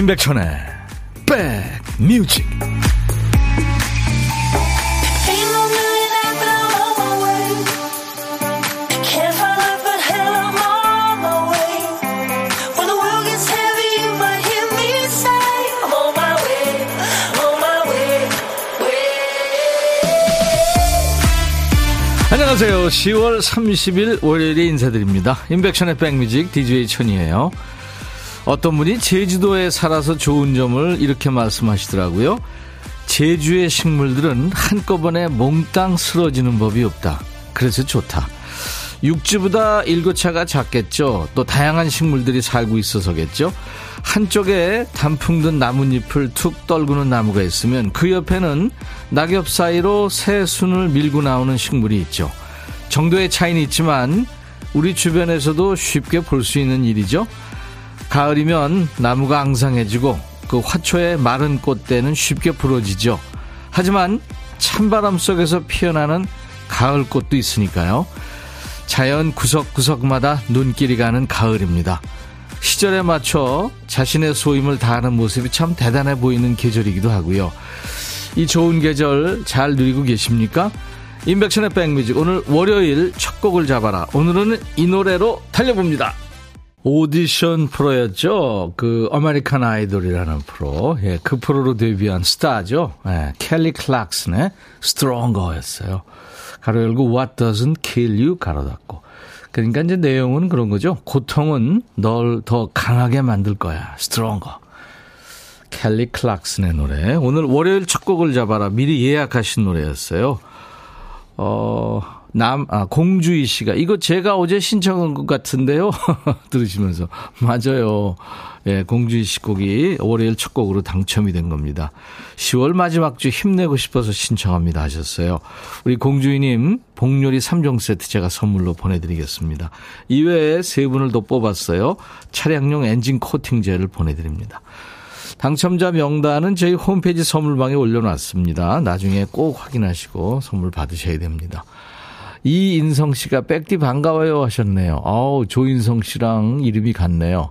임백천의 백뮤직 안녕하세요. 10월 30일 월요일에 인사드립니다. 임백천의 백뮤직 DJ 천이에요. 어떤 분이 제주도에 살아서 좋은 점을 이렇게 말씀하시더라고요. 제주의 식물들은 한꺼번에 몽땅 쓰러지는 법이 없다. 그래서 좋다. 육지보다 일교차가 작겠죠. 또 다양한 식물들이 살고 있어서겠죠. 한쪽에 단풍 든 나뭇잎을 툭 떨구는 나무가 있으면 그 옆에는 낙엽 사이로 새 순을 밀고 나오는 식물이 있죠. 정도의 차이는 있지만 우리 주변에서도 쉽게 볼 수 있는 일이죠. 가을이면 나무가 앙상해지고 그 화초의 마른 꽃대는 쉽게 부러지죠. 하지만 찬바람 속에서 피어나는 가을 꽃도 있으니까요. 자연 구석구석마다 눈길이 가는 가을입니다. 시절에 맞춰 자신의 소임을 다하는 모습이 참 대단해 보이는 계절이기도 하고요. 이 좋은 계절 잘 누리고 계십니까? 임백천의 백뮤직 오늘 월요일 첫 곡을 잡아라. 오늘은 이 노래로 달려봅니다. 오디션 프로였죠. 그 American Idol이라는 프로. 예, 그 프로로 데뷔한 스타죠. 예, 켈리 클락슨의 Stronger였어요. 가로 열고 What doesn't kill you 가로 닫고. 그러니까 이제 내용은 그런 거죠. 고통은 널 더 강하게 만들 거야. Stronger. 켈리 클락슨의 노래. 오늘 월요일 첫 곡을 잡아라. 미리 예약하신 노래였어요. 어, 남, 아, 공주희 씨가, 이거 제가 어제 신청한 것 같은데요? 들으시면서. 맞아요. 예, 공주희 씨 곡이 월요일 첫 곡으로 당첨이 된 겁니다. 10월 마지막 주 힘내고 싶어서 신청합니다 하셨어요. 우리 공주희님, 복요리 3종 세트 제가 선물로 보내드리겠습니다. 이외에 세 분을 더 뽑았어요. 차량용 엔진 코팅제를 보내드립니다. 당첨자 명단은 저희 홈페이지 선물방에 올려놨습니다. 나중에 꼭 확인하시고 선물 받으셔야 됩니다. 이인성 씨가 백디 반가워요 하셨네요. 아우, 조인성 씨랑 이름이 같네요.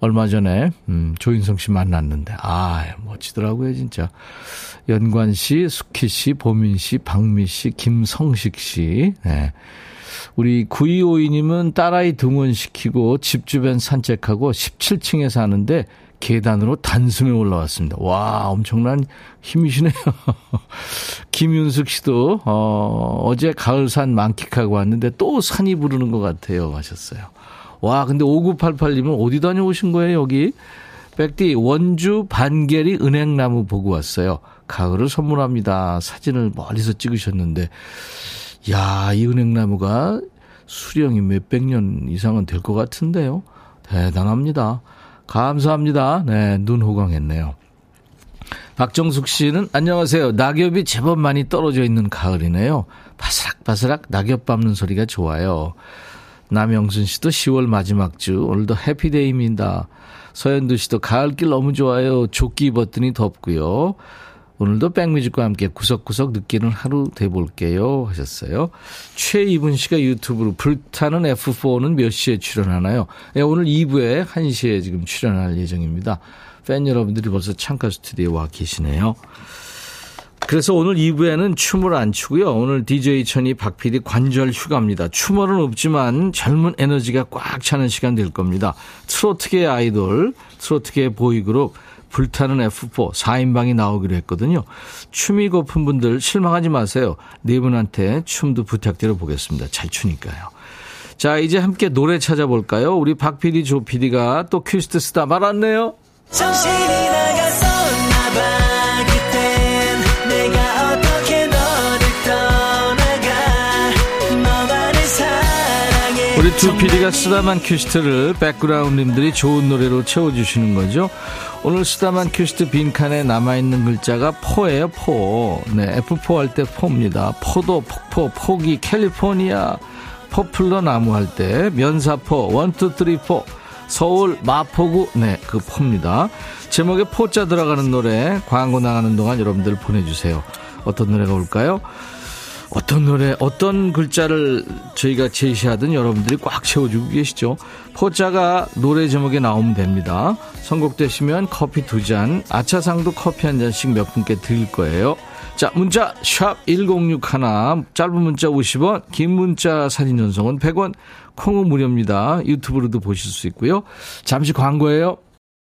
얼마 전에, 음, 조인성 씨 만났는데, 아, 멋지더라고요, 진짜. 연관 씨, 숙희 씨, 보민 씨, 박미 씨, 김성식 씨, 네. 우리 9252님은 딸아이 등원시키고 집 주변 산책하고 17층에 사는데 계단으로 단숨에 올라왔습니다. 와, 엄청난 힘이시네요. 김윤숙 씨도, 어, 어제 가을산 만끽하고 왔는데 또 산이 부르는 것 같아요. 하셨어요. 와, 근데 5988님은 어디 다녀오신 거예요, 여기? 백디, 원주 반계리 은행나무 보고 왔어요. 가을을 선물합니다. 사진을 멀리서 찍으셨는데, 야, 이 은행나무가 수령이 몇백 년 이상은 될 것 같은데요. 대단합니다. 감사합니다. 네, 눈 호강했네요. 박정숙 씨는 안녕하세요. 낙엽이 제법 많이 떨어져 있는 가을이네요. 바스락바스락 낙엽 밟는 소리가 좋아요. 남영순 씨도 10월 마지막 주 오늘도 해피데이입니다. 서현두 씨도 가을길 너무 좋아요. 조끼 입었더니 덥고요. 오늘도 백뮤직과 함께 구석구석 느끼는 하루 돼볼게요 하셨어요. 최이분 씨가 유튜브로 불타는 F4는 몇 시에 출연하나요? 네, 오늘 2부에 1시에 지금 출연할 예정입니다. 팬 여러분들이 벌써 창가 스튜디오에 와 계시네요. 그래서 오늘 2부에는 춤을 안 추고요. 오늘 DJ 천이 박PD 관절 휴가입니다. 춤은 없지만 젊은 에너지가 꽉 차는 시간 될 겁니다. 트로트계 아이돌, 트로트계 보이그룹 불타는 F4 4인방이 나오기로 했거든요. 춤이 고픈 분들 실망하지 마세요. 네 분한테 춤도 부탁드려 보겠습니다. 잘 추니까요. 자, 이제 함께 노래 찾아볼까요? 우리 박 PD, 조 PD가 또 큐시트 쓰다 말았네요. 정신이 나 두 PD가 쓰다만 큐시트를 백그라운드님들이 좋은 노래로 채워주시는 거죠. 오늘 쓰다만 큐시트 빈칸에 남아있는 글자가 포예요, 포. 네, F4 할 때 포입니다. 포도, 폭포, 포기, 캘리포니아, 포플러 나무 할 때, 면사포, one two, three, four. 서울, 마포구, 네, 그 포입니다. 제목에 포자 들어가는 노래, 광고 나가는 동안 여러분들 보내주세요. 어떤 노래가 올까요? 어떤 노래, 어떤 글자를 저희가 제시하든 여러분들이 꽉 채워주고 계시죠. 포자가 노래 제목에 나오면 됩니다. 선곡되시면 커피 두 잔, 아차상도 커피 한 잔씩 몇 분께 드릴 거예요. 자, 문자 샵 1061, 짧은 문자 50원, 긴 문자 사진 전송은 100원, 콩은 무료입니다. 유튜브로도 보실 수 있고요. 잠시 광고예요.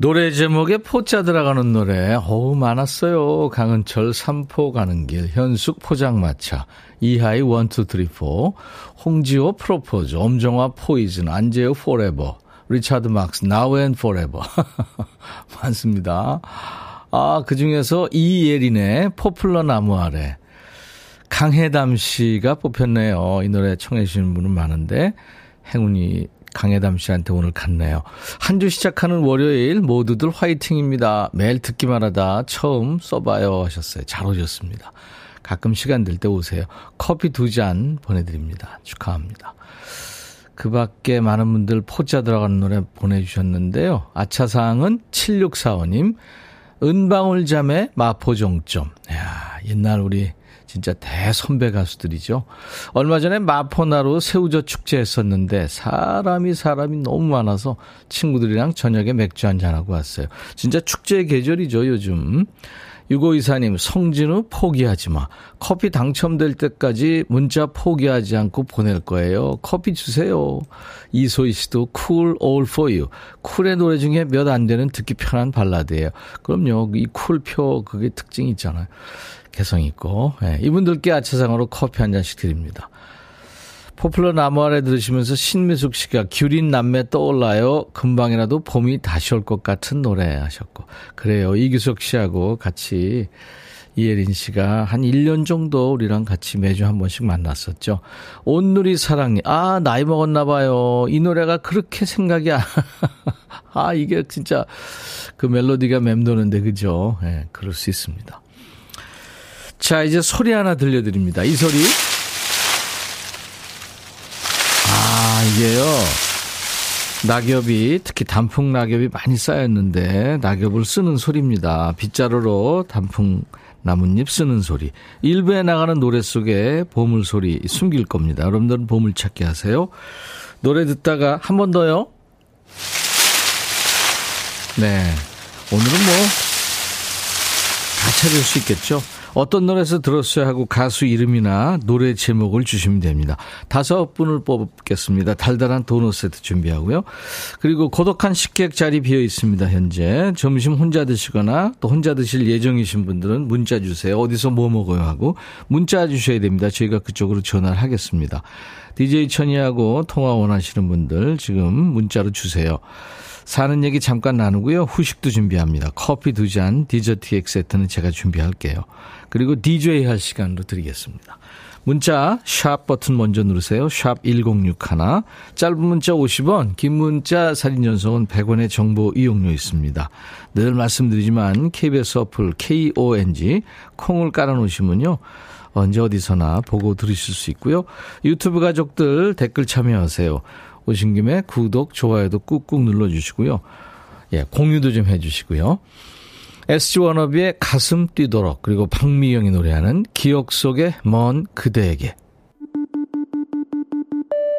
노래 제목에 포자 들어가는 노래 어우 많았어요. 강은철 삼포 가는 길 현숙 포장마차 이하이 one two three four 홍지호 프로포즈 엄정화 Poison 안재욱 Forever 리차드 막스 Now and Forever 많습니다. 아 그중에서 이예린의 포플러 나무 아래 강혜담 씨가 뽑혔네요. 이 노래 청해 주시는 분은 많은데 행운이 강혜담 씨한테 오늘 갔네요. 한 주 시작하는 월요일 모두들 화이팅입니다. 매일 듣기만 하다 처음 써봐요 하셨어요. 잘 오셨습니다. 가끔 시간 될 때 오세요. 커피 두 잔 보내드립니다. 축하합니다. 그 밖에 많은 분들 포자 들어가는 노래 보내주셨는데요. 아차사항은 7645님, 은방울 잠의 마포종점. 야 옛날 우리 진짜 대선배 가수들이죠. 얼마 전에 마포나루 새우젓 축제 했었는데 사람이 사람이 너무 많아서 친구들이랑 저녁에 맥주 한잔하고 왔어요. 진짜 축제 계절이죠, 요즘. 유고이사님, 성진우 포기하지 마. 커피 당첨될 때까지 문자 포기하지 않고 보낼 거예요. 커피 주세요. 이소희 씨도 Cool All For You. 쿨의 노래 중에 몇 안 되는 듣기 편한 발라드예요. 그럼요. 이 쿨표 그게 특징이 있잖아요. 개성 있고 네, 이분들께 아차상으로 커피 한 잔씩 드립니다. 포플러 나무 아래 들으시면서 신미숙 씨가 귤인 남매 떠올라요. 금방이라도 봄이 다시 올 것 같은 노래 하셨고 그래요. 이규석 씨하고 같이 이예린 씨가 한 1년 정도 우리랑 같이 매주 한 번씩 만났었죠. 온누리 사랑니. 아, 나이 먹었나 봐요. 이 노래가 그렇게 생각이 안, 아, 이게 진짜 그 멜로디가 맴도는데, 그죠? 예, 네, 그럴 수 있습니다. 자, 이제 소리 하나 들려드립니다. 이 소리. 아, 이게요. 낙엽이, 특히 단풍 낙엽이 많이 쌓였는데, 낙엽을 쓰는 소리입니다. 빗자루로 단풍 나뭇잎 쓰는 소리. 일부에 나가는 노래 속에 보물 소리 숨길 겁니다. 여러분들은 보물 찾기 하세요. 노래 듣다가 한 번 더요. 네. 오늘은 뭐, 다 찾을 수 있겠죠? 어떤 노래에서 들었어야 하고 가수 이름이나 노래 제목을 주시면 됩니다. 다섯 분을 뽑겠습니다. 달달한 도넛 세트 준비하고요. 그리고 고독한 식객 자리 비어 있습니다. 현재 점심 혼자 드시거나 또 혼자 드실 예정이신 분들은 문자 주세요. 어디서 뭐 먹어요 하고 문자 주셔야 됩니다. 저희가 그쪽으로 전화를 하겠습니다. DJ 천이하고 통화 원하시는 분들 지금 문자로 주세요. 사는 얘기 잠깐 나누고요. 후식도 준비합니다. 커피 두 잔, 디저트 엑 세트는 제가 준비할게요. 그리고 DJ 할 시간으로 드리겠습니다. 문자 샵 버튼 먼저 누르세요. 샵 1061. 짧은 문자 50원, 긴 문자 사진 전송은 100원의 정보 이용료 있습니다. 늘 말씀드리지만 KBS 어플 KONG 콩을 깔아 놓으시면요. 언제 어디서나 보고 들으실 수 있고요. 유튜브 가족들 댓글 참여하세요. 오신 김에 구독, 좋아요도 꾹꾹 눌러주시고요. 예, 공유도 좀 해주시고요. SG 워너비의 가슴 뛰도록 그리고 박미영이 노래하는 기억 속의 먼 그대에게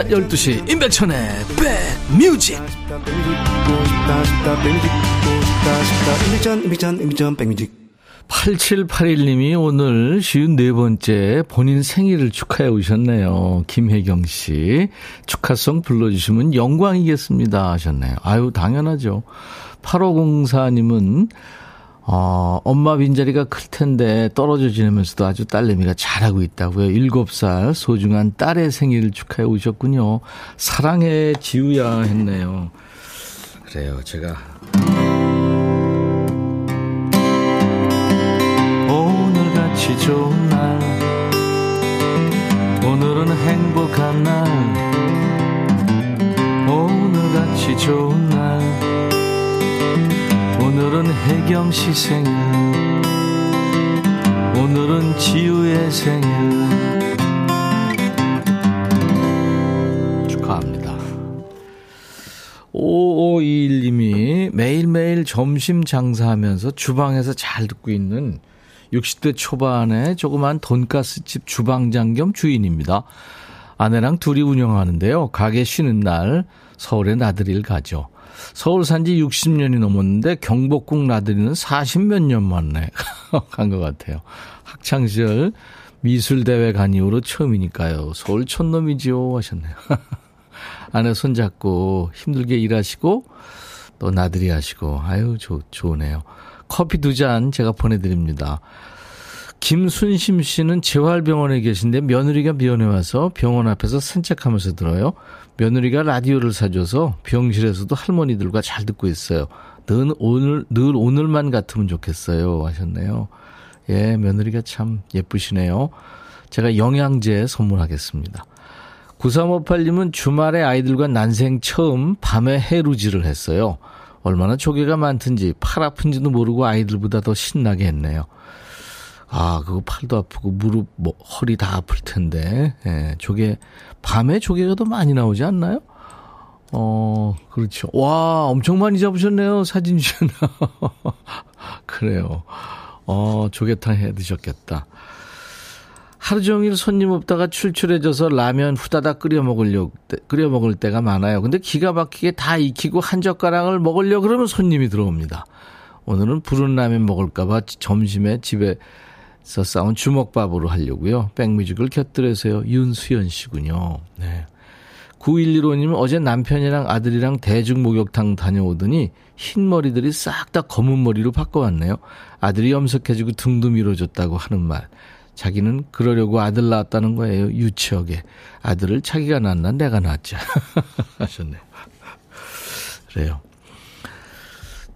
낮 12시 임백천의 백뮤직 8781님이 오늘 쉬운 네 번째 본인 생일을 축하해 오셨네요. 김혜경 씨. 축하송 불러주시면 영광이겠습니다. 하셨네요. 아유, 당연하죠. 8504님은, 어, 엄마 빈자리가 클 텐데 떨어져 지내면서도 아주 딸내미가 잘하고 있다고요. 7살 소중한 딸의 생일을 축하해 오셨군요. 사랑해, 지우야 했네요. 그래요. 제가 오늘같이 좋은 날 오늘은 행복한 날 오늘같이 좋은 날 오늘은 혜경 씨 생일 오늘은 지우의 생일 축하합니다 5521님이 매일매일 점심 장사하면서 주방에서 잘 듣고 있는 60대 초반의 조그만 돈가스집 주방장 겸 주인입니다. 아내랑 둘이 운영하는데요. 가게 쉬는 날 서울에 나들이를 가죠. 서울 산 지 60년이 넘었는데 경복궁 나들이는 40몇 년 만에 간 것 같아요. 학창시절 미술대회 간 이후로 처음이니까요. 서울 촌놈이지요 하셨네요. 아내 손잡고 힘들게 일하시고 또 나들이 하시고 아유 좋, 좋으네요. 커피 두 잔 제가 보내드립니다. 김순심 씨는 재활병원에 계신데 며느리가 면회 와서 병원 앞에서 산책하면서 들어요. 며느리가 라디오를 사줘서 병실에서도 할머니들과 잘 듣고 있어요. 늘 오늘 늘 오늘만 같으면 좋겠어요 하셨네요. 예, 며느리가 참 예쁘시네요. 제가 영양제 선물하겠습니다. 9358님은 주말에 아이들과 난생 처음 밤에 해루질을 했어요. 얼마나 조개가 많든지 팔 아픈지도 모르고 아이들보다 더 신나게 했네요. 아, 그거 팔도 아프고 무릎, 뭐, 허리 다 아플 텐데. 예, 조개, 밤에 조개가 더 많이 나오지 않나요? 어, 그렇죠. 와, 엄청 많이 잡으셨네요. 사진 주셨나. 그래요. 어, 조개탕 해 드셨겠다. 하루 종일 손님 없다가 출출해져서 라면 후다닥 끓여 먹으려고, 끓여 먹을 때가 많아요. 근데 기가 막히게 다 익히고 한 젓가락을 먹으려 그러면 손님이 들어옵니다. 오늘은 부른 라면 먹을까봐 점심에 집에 서 싸운 주먹밥으로 하려고요. 백뮤직을 곁들여서요. 윤수연 씨군요. 네. 9115님 어제 남편이랑 아들이랑 대중 목욕탕 다녀오더니 흰 머리들이 싹 다 검은 머리로 바꿔왔네요. 아들이 염색해주고 등도 밀어줬다고 하는 말. 자기는 그러려고 아들 낳았다는 거예요. 유치하게. 아들을 자기가 낳나 내가 낳았지. 하셨네요. 그래요.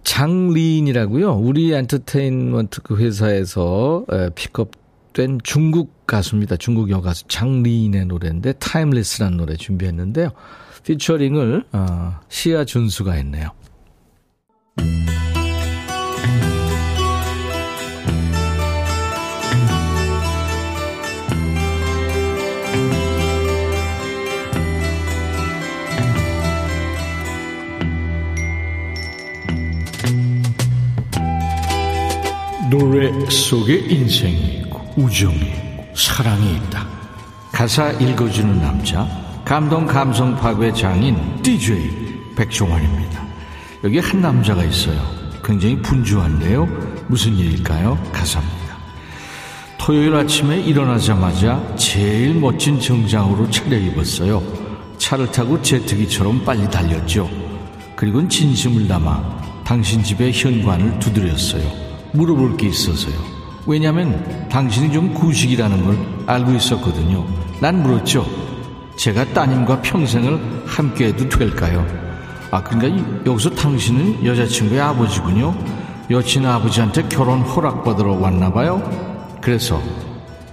장리인이라고요. 우리 엔터테인먼트 그 회사에서 픽업된 중국 가수입니다. 중국 여가수 장리인의 노래인데 Timeless라는 노래 준비했는데요. 피처링을 어, 시아 준수가 했네요. 노래 속에 인생이 있고 우정이 있고 사랑이 있다. 가사 읽어주는 남자 감동 감성 파괴 장인 DJ 백종원입니다. 여기 한 남자가 있어요. 굉장히 분주한데요. 무슨 일일까요? 가사입니다. 토요일 아침에 일어나자마자 제일 멋진 정장으로 차려입었어요. 차를 타고 제트기처럼 빨리 달렸죠. 그리고 진심을 담아 당신 집의 현관을 두드렸어요. 물어볼 게 있어서요. 왜냐하면 당신이 좀 구식이라는 걸 알고 있었거든요. 난 물었죠. 제가 따님과 평생을 함께해도 될까요? 아, 그러니까 여기서 당신은 여자친구의 아버지군요. 여친 아버지한테 결혼 허락받으러 왔나 봐요. 그래서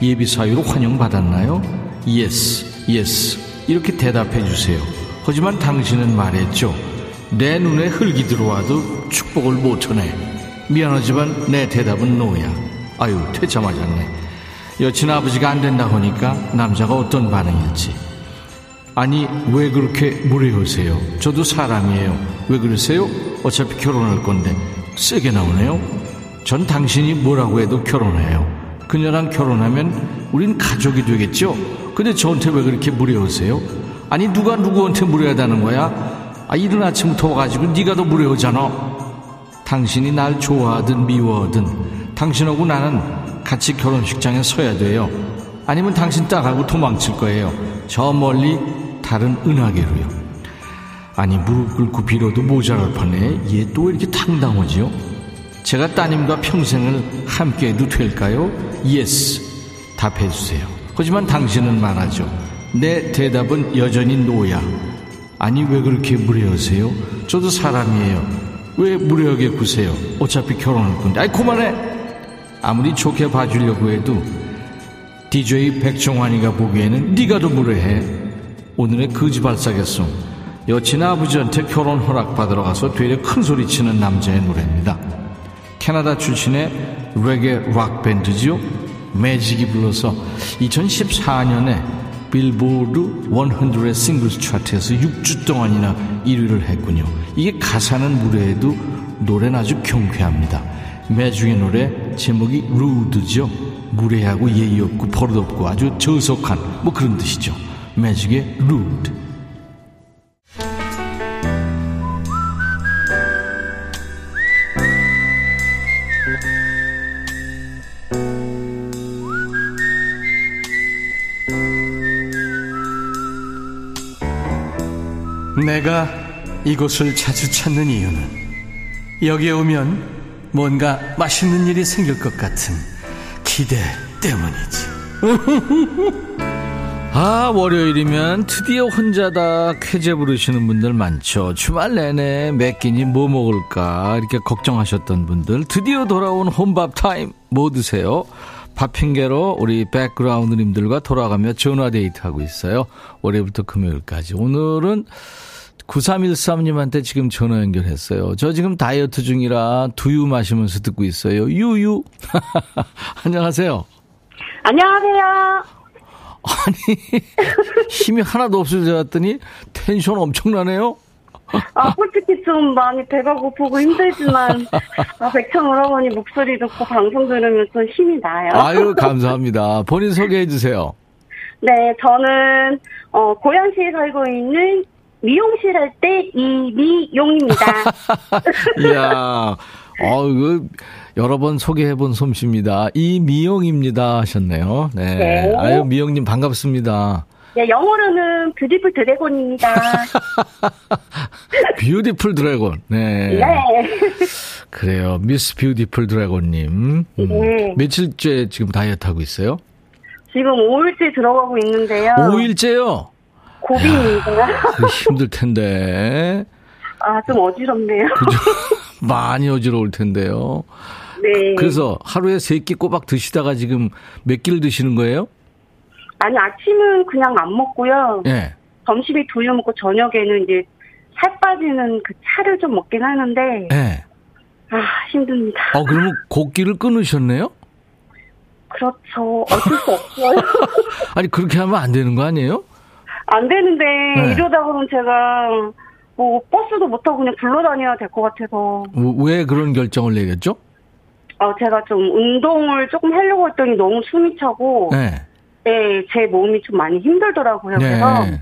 예비 사위로 환영받았나요? Yes, yes. 이렇게 대답해 주세요. 하지만 당신은 말했죠. 내 눈에 흙이 들어와도 축복을 못 하네. 미안하지만 내 대답은 노야. 아유, 퇴짜 맞았네. 여친 아버지가 안 된다 하니까 남자가 어떤 반응일지. 아니, 왜 그렇게 무례하세요? 저도 사람이에요. 왜 그러세요? 어차피 결혼할 건데. 세게 나오네요. 전 당신이 뭐라고 해도 결혼해요. 그녀랑 결혼하면 우린 가족이 되겠죠? 근데 저한테 왜 그렇게 무례하세요? 아니, 누가 누구한테 무례하다는 거야? 아, 이른 아침부터 와가지고 네가 더 무례하잖아. 당신이 날 좋아하든 미워하든 당신하고 나는 같이 결혼식장에 서야 돼요. 아니면 당신 딸하고 도망칠 거예요. 저 멀리 다른 은하계로요. 아니 무릎 꿇고 빌어도 모자랄 판에 얘 또 이렇게 당당하지요? 제가 따님과 평생을 함께해도 될까요? Yes 답해주세요. 하지만 당신은 말하죠. 내 대답은 여전히 no야. 아니 왜 그렇게 무례하세요? 저도 사람이에요. 왜 무례하게 구세요? 어차피 결혼할 건데. 아이 그만해. 아무리 좋게 봐주려고 해도 DJ 백종환이가 보기에는 네가 더 무례해. 오늘의 거지발사겠송. 여친 아버지한테 결혼 허락 받으러 가서 되려 큰 소리 치는 남자의 노래입니다. 캐나다 출신의 레게 락 밴드지요. 매직이 불러서 2014년에 빌보드 100 싱글스 차트에서 6주 동안이나 1위를 했군요. 이게 가사는 무례해도 노래는 아주 경쾌합니다. 매직의 노래 제목이 루드죠. 무례하고 예의 없고 버릇 없고 아주 저속한 뭐 그런 뜻이죠. 매직의 루드. 내가 이곳을 자주 찾는 이유는 여기에 오면 뭔가 맛있는 일이 생길 것 같은 기대 때문이지. 아, 월요일이면 드디어 혼자다 쾌제 부르시는 분들 많죠. 주말 내내 몇 끼니 뭐 먹을까 이렇게 걱정하셨던 분들 드디어 돌아온 혼밥 타임 뭐 드세요? 밥 핑계로 우리 백그라운드님들과 돌아가며 전화 데이트하고 있어요. 월요일부터 금요일까지. 오늘은 9313님한테 지금 전화 연결했어요. 저 지금 다이어트 중이라 두유 마시면서 듣고 있어요. 유유. 안녕하세요. 안녕하세요. 아니, 힘이 하나도 없어졌더니 텐션 엄청나네요? 아, 솔직히 좀 많이 배가 고프고 힘들지만, 아, 백천 오라버니 목소리 듣고 방송 들으면 좀 힘이 나요. 아유, 감사합니다. 본인 소개해 주세요. 네, 저는, 어, 고양시에 살고 있는 미용실 할 때 이미용입니다. 이야, 어, 그, 여러 번 소개해 본 솜씨입니다. 이미용입니다 하셨네요. 네. 네. 아유, 미용님 반갑습니다. 네, 영어로는 beautiful dragon입니다. beautiful dragon. 네. 네. 그래요. 미스 뷰티풀 드래곤님. 음. 네. 며칠째 지금 다이어트 하고 있어요? 지금 5일째 들어가고 있는데요. 5일째요? 고비입니다. 그 힘들 텐데. 아, 좀 어지럽네요. 그죠? 많이 어지러울 텐데요. 네. 그래서 하루에 세 끼 꼬박 드시다가 지금 몇 끼를 드시는 거예요? 아니, 아침은 그냥 안 먹고요. 예. 점심에 두유 먹고 저녁에는 이제 살 빠지는 그 차를 좀 먹긴 하는데 예. 아 힘듭니다. 어, 그러면 곡기를 끊으셨네요? 그렇죠. 어쩔 수 없어요. 아니, 그렇게 하면 안 되는 거 아니에요? 안 되는데 네. 이러다가는 제가 뭐 버스도 못 타고 그냥 굴러다녀야 될 것 같아서 뭐, 왜 그런 결정을 내렸죠? 어, 제가 좀 운동을 조금 하려고 했더니 너무 숨이 차고 네. 네, 제 몸이 좀 많이 힘들더라고요. 그래서 네.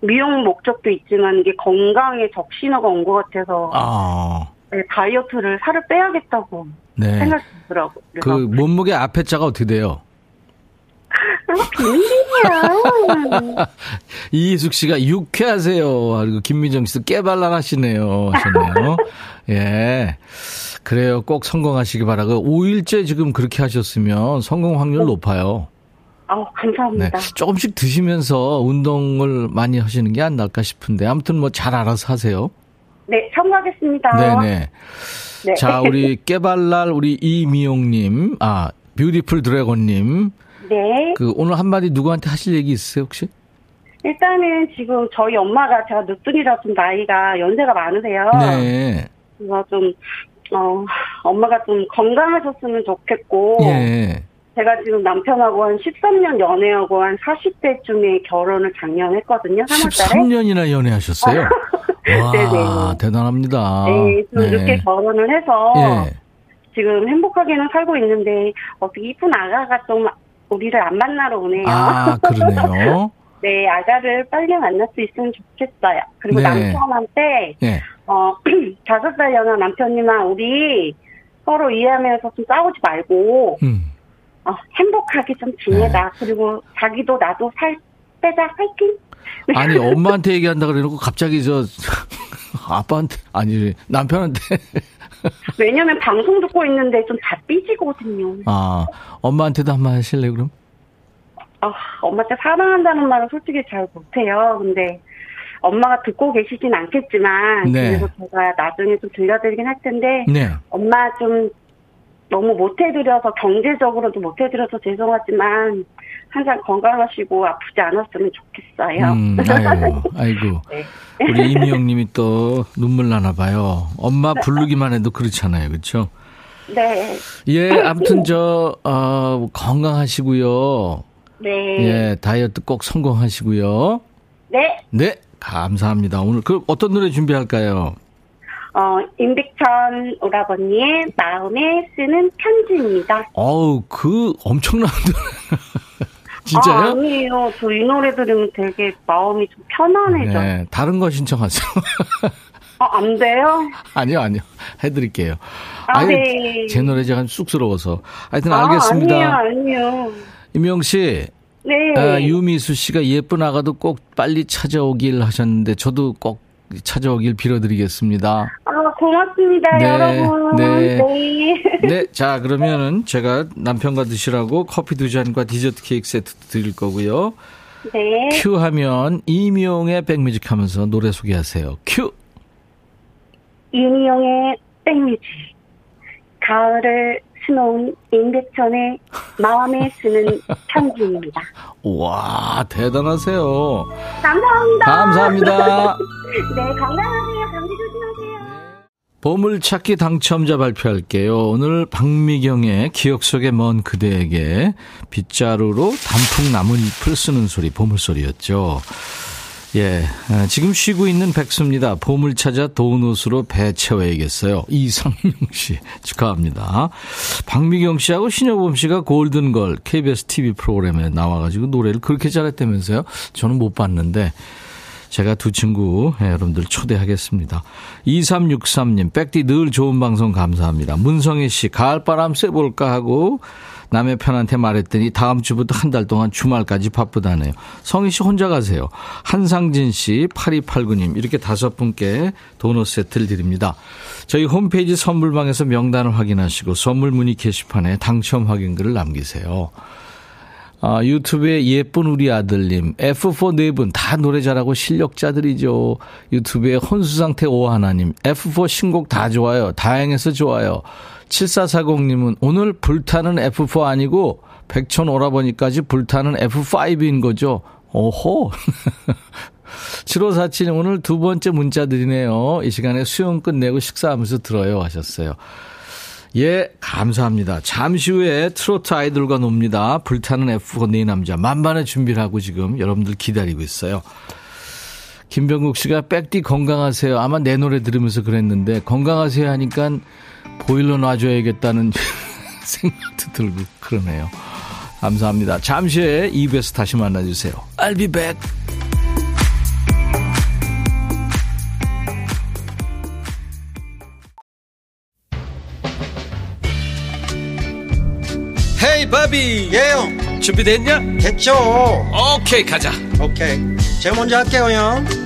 미용 목적도 있지만 이게 건강에 적신호가 온 것 같아서 아, 네, 다이어트를 살을 빼야겠다고 네. 생각했더라고요. 그 몸무게 앞에 자가 어떻게 돼요? 비밀이야. 이희숙 씨가 유쾌하세요. 그리고 김민정 씨도 깨발랄 하시네요. 하셨네요. 예. 그래요. 꼭 성공하시기 바라고. 5일째 지금 그렇게 하셨으면 성공 확률 높아요. 아우, 네. 감사합니다. 조금씩 드시면서 운동을 많이 하시는 게안 나을까 싶은데. 아무튼 뭐 잘 알아서 하세요. 네, 참고하겠습니다. 네네. 네. 자, 우리 깨발랄 우리 이미용님, 아, 뷰티풀 드래곤님. 네. 그 오늘 한마디 누구한테 하실 얘기 있으세요, 혹시? 일단은 지금 저희 엄마가 제가 늦둥이라 좀 나이가 연세가 많으세요. 네. 그래서 좀, 어, 엄마가 좀 건강하셨으면 좋겠고. 예. 제가 지금 남편하고 한 13년 연애하고 한 40대쯤에 결혼을 작년 했거든요. 3월달에. 13년이나 연애하셨어요? 와, 네네. 대단합니다. 네, 좀 늦게 결혼을 해서 예. 지금 행복하게는 살고 있는데 어떻게 이쁜 아가가 좀 우리를 안 만나러 오네요. 아, 그러네요. 네, 아가를 빨리 만날 수 있으면 좋겠어요. 그리고 네. 남편한테 예. 어 다섯 살 연하 남편이나 우리 서로 이해하면서 좀 싸우지 말고 음. 어, 행복하게 좀 지내자. 그리고 자기도 나도 살 빼자. 파이팅. 아니 엄마한테 얘기한다 그래놓고 갑자기 저 아빠한테 아니 남편한테 왜냐면 방송 듣고 있는데 좀 다 삐지거든요. 아 엄마한테도 한 번 하실래 그럼? 아, 엄마한테 사랑한다는 말은 솔직히 잘 못해요. 근데 엄마가 듣고 계시진 않겠지만 네. 그래서 제가 나중에 좀 들려드리긴 할 텐데 네. 엄마 좀 너무 못해드려서 경제적으로도 못해드려서 죄송하지만 항상 건강하시고 아프지 않았으면 좋겠어요. 음, 아이고, 아이고. 네. 우리 이미영님이 또 눈물 나나 봐요. 엄마 부르기만 해도 그렇잖아요, 그렇죠? 네, 예, 아무튼 저 어, 건강하시고요. 네, 예, 다이어트 꼭 성공하시고요. 네. 네, 감사합니다. 오늘 그 어떤 노래 준비할까요? 어, 임백천 오라버니의 마음에 쓰는 편지입니다. 어우, 그 엄청난 노래. 아, 진짜요? 아 니에요. 저 이 노래 들으면 되게 마음이 좀 편안해져. 네, 다른 거 신청하세요. 아, 안 돼요? 아니요, 아니요. 해드릴게요. 아, 아니, 네. 제 노래 제가 쑥스러워서. 하여튼 아, 알겠습니다. 아니에요, 아니에요. 임영 씨, 네. 아, 유미수 씨가 예쁜 아가도 꼭 빨리 찾아오길 하셨는데 저도 꼭 찾아오길 빌어드리겠습니다. 아, 고맙습니다, 네, 여러분. 네. 네. 네, 자 그러면은 제가 남편과 드시라고 커피 두 잔과 디저트 케이크 세트 드릴 거고요. 네. 큐 하면 이미용의 백뮤직 하면서 노래 소개하세요. 큐. 이미용의 백뮤직. 가을을 수놓은 임백천의 마음에 쓰는 편지입니다. 와 대단하세요. 감사합니다. 감사합니다. 네, 건강하세요. 감기 조심하세요. 보물찾기 당첨자 발표할게요. 오늘 박미경의 기억 속의 먼 그대에게 빗자루로 단풍 나뭇잎을 쓰는 소리, 보물소리였죠. 예, 아, 지금 쉬고 있는 백수입니다. 보물 찾아 도넛으로 배 채워야겠어요. 이상용 씨 축하합니다. 박미경 씨하고 신여범 씨가 골든걸 KBS TV 프로그램에 나와가지고 노래를 그렇게 잘했다면서요? 저는 못 봤는데 제가 두 친구 예, 여러분들 초대하겠습니다. 2363님, 백디 늘 좋은 방송 감사합니다. 문성희 씨, 가을바람 쐬볼까 하고 남의 편한테 말했더니 다음 주부터 한 달 동안 주말까지 바쁘다네요. 성희 씨 혼자 가세요. 한상진 씨, 8289님, 이렇게 다섯 분께 도넛 세트를 드립니다. 저희 홈페이지 선물방에서 명단을 확인하시고 선물 문의 게시판에 당첨 확인글을 남기세요. 아, 유튜브에 예쁜 우리 아들님, F4 네 분 다 노래 잘하고 실력자들이죠. 유튜브에 혼수상태 오하나님, F4 신곡 다 좋아요. 다행해서 좋아요. 7440님은 오늘 불타는 F4 아니고 백천 오라버니까지 불타는 F5인 거죠. 오호. 7547님 오늘 두 번째 문자 드리네요. 이 시간에 수영 끝내고 식사하면서 들어요 하셨어요. 예, 감사합니다. 잠시 후에 트로트 아이돌과 놉니다. 불타는 F4 네 남자 만반의 준비를 하고 지금 여러분들 기다리고 있어요. 김병국 씨가 백디 건강하세요. 아마 내 노래 들으면서 그랬는데 건강하세요 하니까 보일러 놔줘야겠다는 생각도 들고 그러네요. 감사합니다. 잠시 후에 2부에서 다시 만나주세요. I'll be back. 헤이 바비 예영 준비됐냐? 됐죠 오케이 가자 오케이 제가 먼저 할게요 형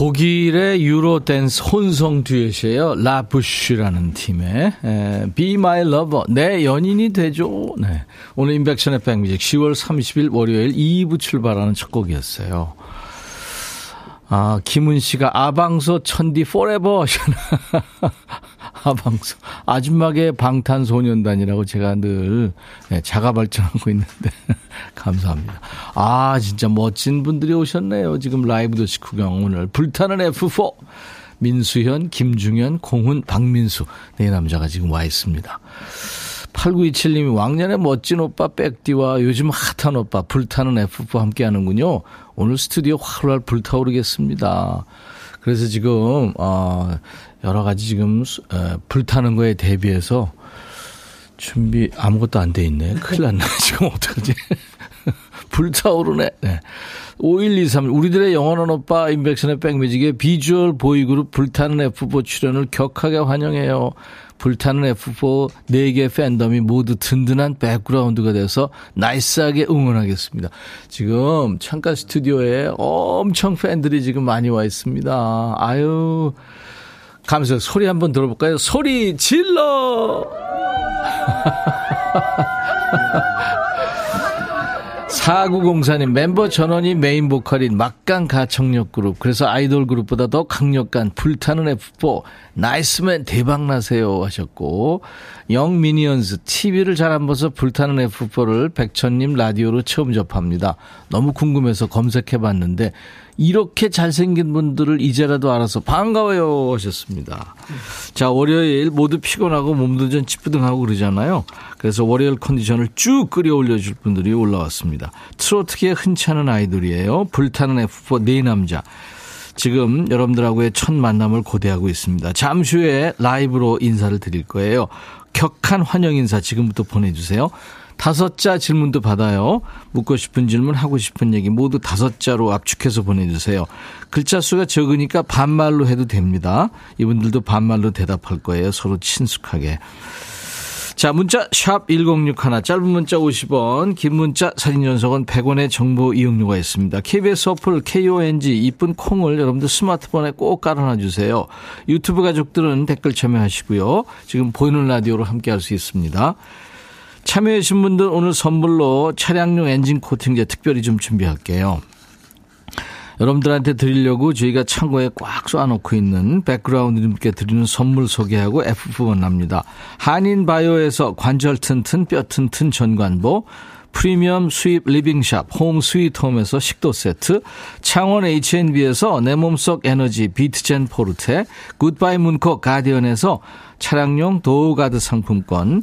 독일의 유로 댄스 혼성 듀엣이에요. 라부쉬라는 팀의 에, Be My Lover 내 연인이 되죠. 네. 오늘 인백션의 백뮤직 10월 30일 월요일 2부 출발하는 첫 곡이었어요. 아, 김은 씨가 아방소 천디 forever. 아방소. 아줌마계 방탄소년단이라고 제가 늘 네, 자가 발전하고 있는데. 감사합니다. 아, 진짜 멋진 분들이 오셨네요. 지금 라이브 도시 구경 오늘. 불타는 F4. 민수현, 김중현, 공훈, 박민수. 네 남자가 지금 와 있습니다. 8927님이 왕년의 멋진 오빠 백디와 요즘 핫한 오빠 불타는 F4 함께 하는군요. 오늘 스튜디오 활활 불타오르겠습니다. 그래서 지금, 어, 여러 가지 지금, 어, 불타는 거에 대비해서 준비 아무것도 안 돼 있네. 큰일 났네. 지금 어떡하지? 불타오르네. 네. 5123. 우리들의 영원한 오빠 임백천의 백뮤직의 비주얼 보이그룹 불타는 F4 출연을 격하게 환영해요. 불타는 F4 4개 팬덤이 모두 든든한 백그라운드가 돼서 나이스하게 응원하겠습니다. 지금 창가 스튜디오에 엄청 팬들이 지금 많이 와 있습니다. 아유. 감사해요. 소리 한번 들어볼까요? 소리 질러! 4904님 멤버 전원이 메인 보컬인 막강 가창력 그룹 그래서 아이돌 그룹보다 더 강력한 불타는 F4 나이스맨 대박나세요 하셨고 영 미니언스 TV를 잘 안 봐서 불타는 F4를 백천님 라디오로 처음 접합니다 너무 궁금해서 검색해봤는데 이렇게 잘생긴 분들을 이제라도 알아서 반가워요 하셨습니다. 자, 월요일 모두 피곤하고 몸도 좀 찌뿌둥하고 그러잖아요. 그래서 월요일 컨디션을 쭉 끌어올려줄 분들이 올라왔습니다. 트로트계 흔치 않은 아이돌이에요. 불타는 F4 네 남자. 지금 여러분들하고의 첫 만남을 고대하고 있습니다. 잠시 후에 라이브로 인사를 드릴 거예요. 격한 환영 인사 지금부터 보내주세요. 다섯 자 질문도 받아요. 묻고 싶은 질문, 하고 싶은 얘기 모두 다섯 자로 압축해서 보내주세요. 글자 수가 적으니까 반말로 해도 됩니다. 이분들도 반말로 대답할 거예요. 서로 친숙하게. 자, 문자 샵 1061, 짧은 문자 50원, 긴 문자 사진 전송은 100원의 정보 이용료가 있습니다. KBS 어플 KONG 이쁜 콩을 여러분들 스마트폰에 꼭 깔아놔 주세요. 유튜브 가족들은 댓글 참여하시고요. 지금 보이는 라디오로 함께 할 수 있습니다. 참여해주신 분들 오늘 선물로 차량용 엔진 코팅제 특별히 좀 준비할게요. 여러분들한테 드리려고 저희가 창고에 꽉 쌓아놓고 있는 백그라운드님께 드리는 선물 소개하고 F4 만납니다. 한인바이오에서 관절 튼튼 뼈 튼튼 전관보 프리미엄 수입 리빙샵 홈 스위트홈에서 식도 세트 창원 H&B에서 내 몸속 에너지 비트젠 포르테 굿바이 문콕 가디언에서 차량용 도어가드 상품권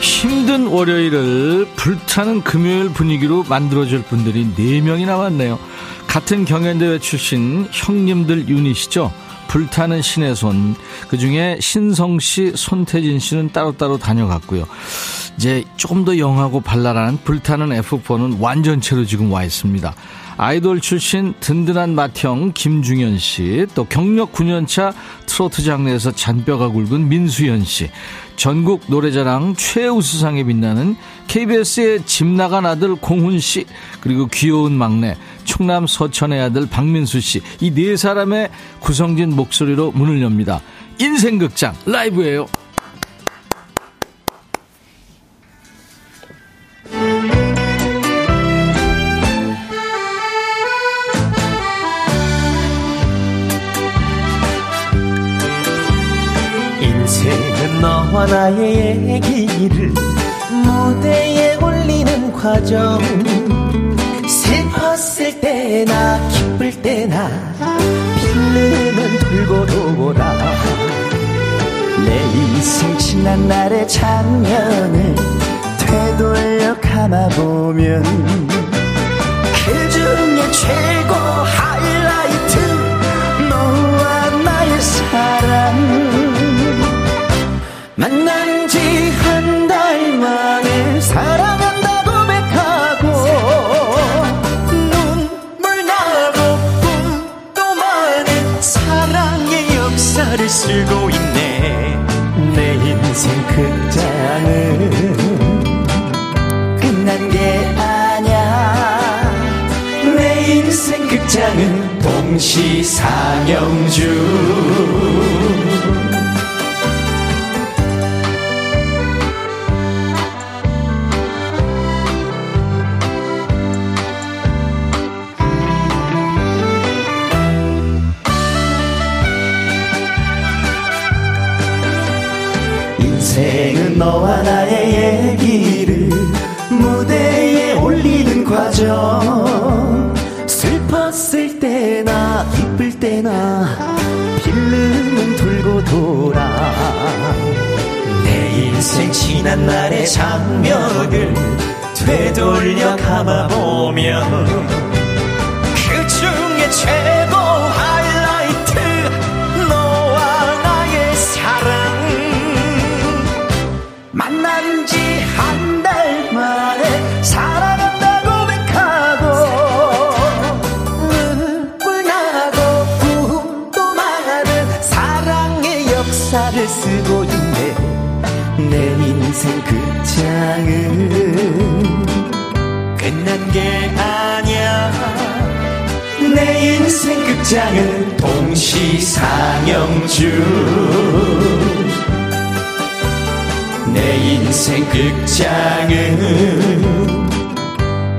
힘든 월요일을 불타는 금요일 분위기로 만들어줄 분들이 4명이 나 왔네요. 같은 경연대회 출신 형님들 유닛이죠. 불타는 신의 손. 그 중에 신성 씨, 손태진 씨는 따로따로 다녀갔고요. 이제 조금 더 영하고 발랄한 불타는 F4는 완전체로 지금 와 있습니다. 아이돌 출신 든든한 맏형 김중현 씨, 또 경력 9년차 트로트 장르에서 잔뼈가 굵은 민수현 씨, 전국 노래자랑 최우수상에 빛나는 KBS의 집 나간 아들 공훈 씨, 그리고 귀여운 막내 충남 서천의 아들 박민수 씨, 이 네 사람의 구성진 목소리로 문을 엽니다. 인생극장 라이브예요. 너와 나의 얘기를 무대에 올리는 과정 때나 기쁠 때나 필름은 돌고 돌아 내 인생 지난 날의 장면을 되돌려 감아보면 그 중에 최 동시 상영주 지난 날의 장면을 되돌려 감아보면 그 중에 최고 하이라이트 너와 나의 사랑. 만난 지 한 달 만에 사랑한다 고 백하고 눈물 나고 꿈도 많은 사랑의 역사를 쓰고 내 인생 극장은 끝난 게 아니야. 내 인생 극장은 동시상영주. 내 인생 극장은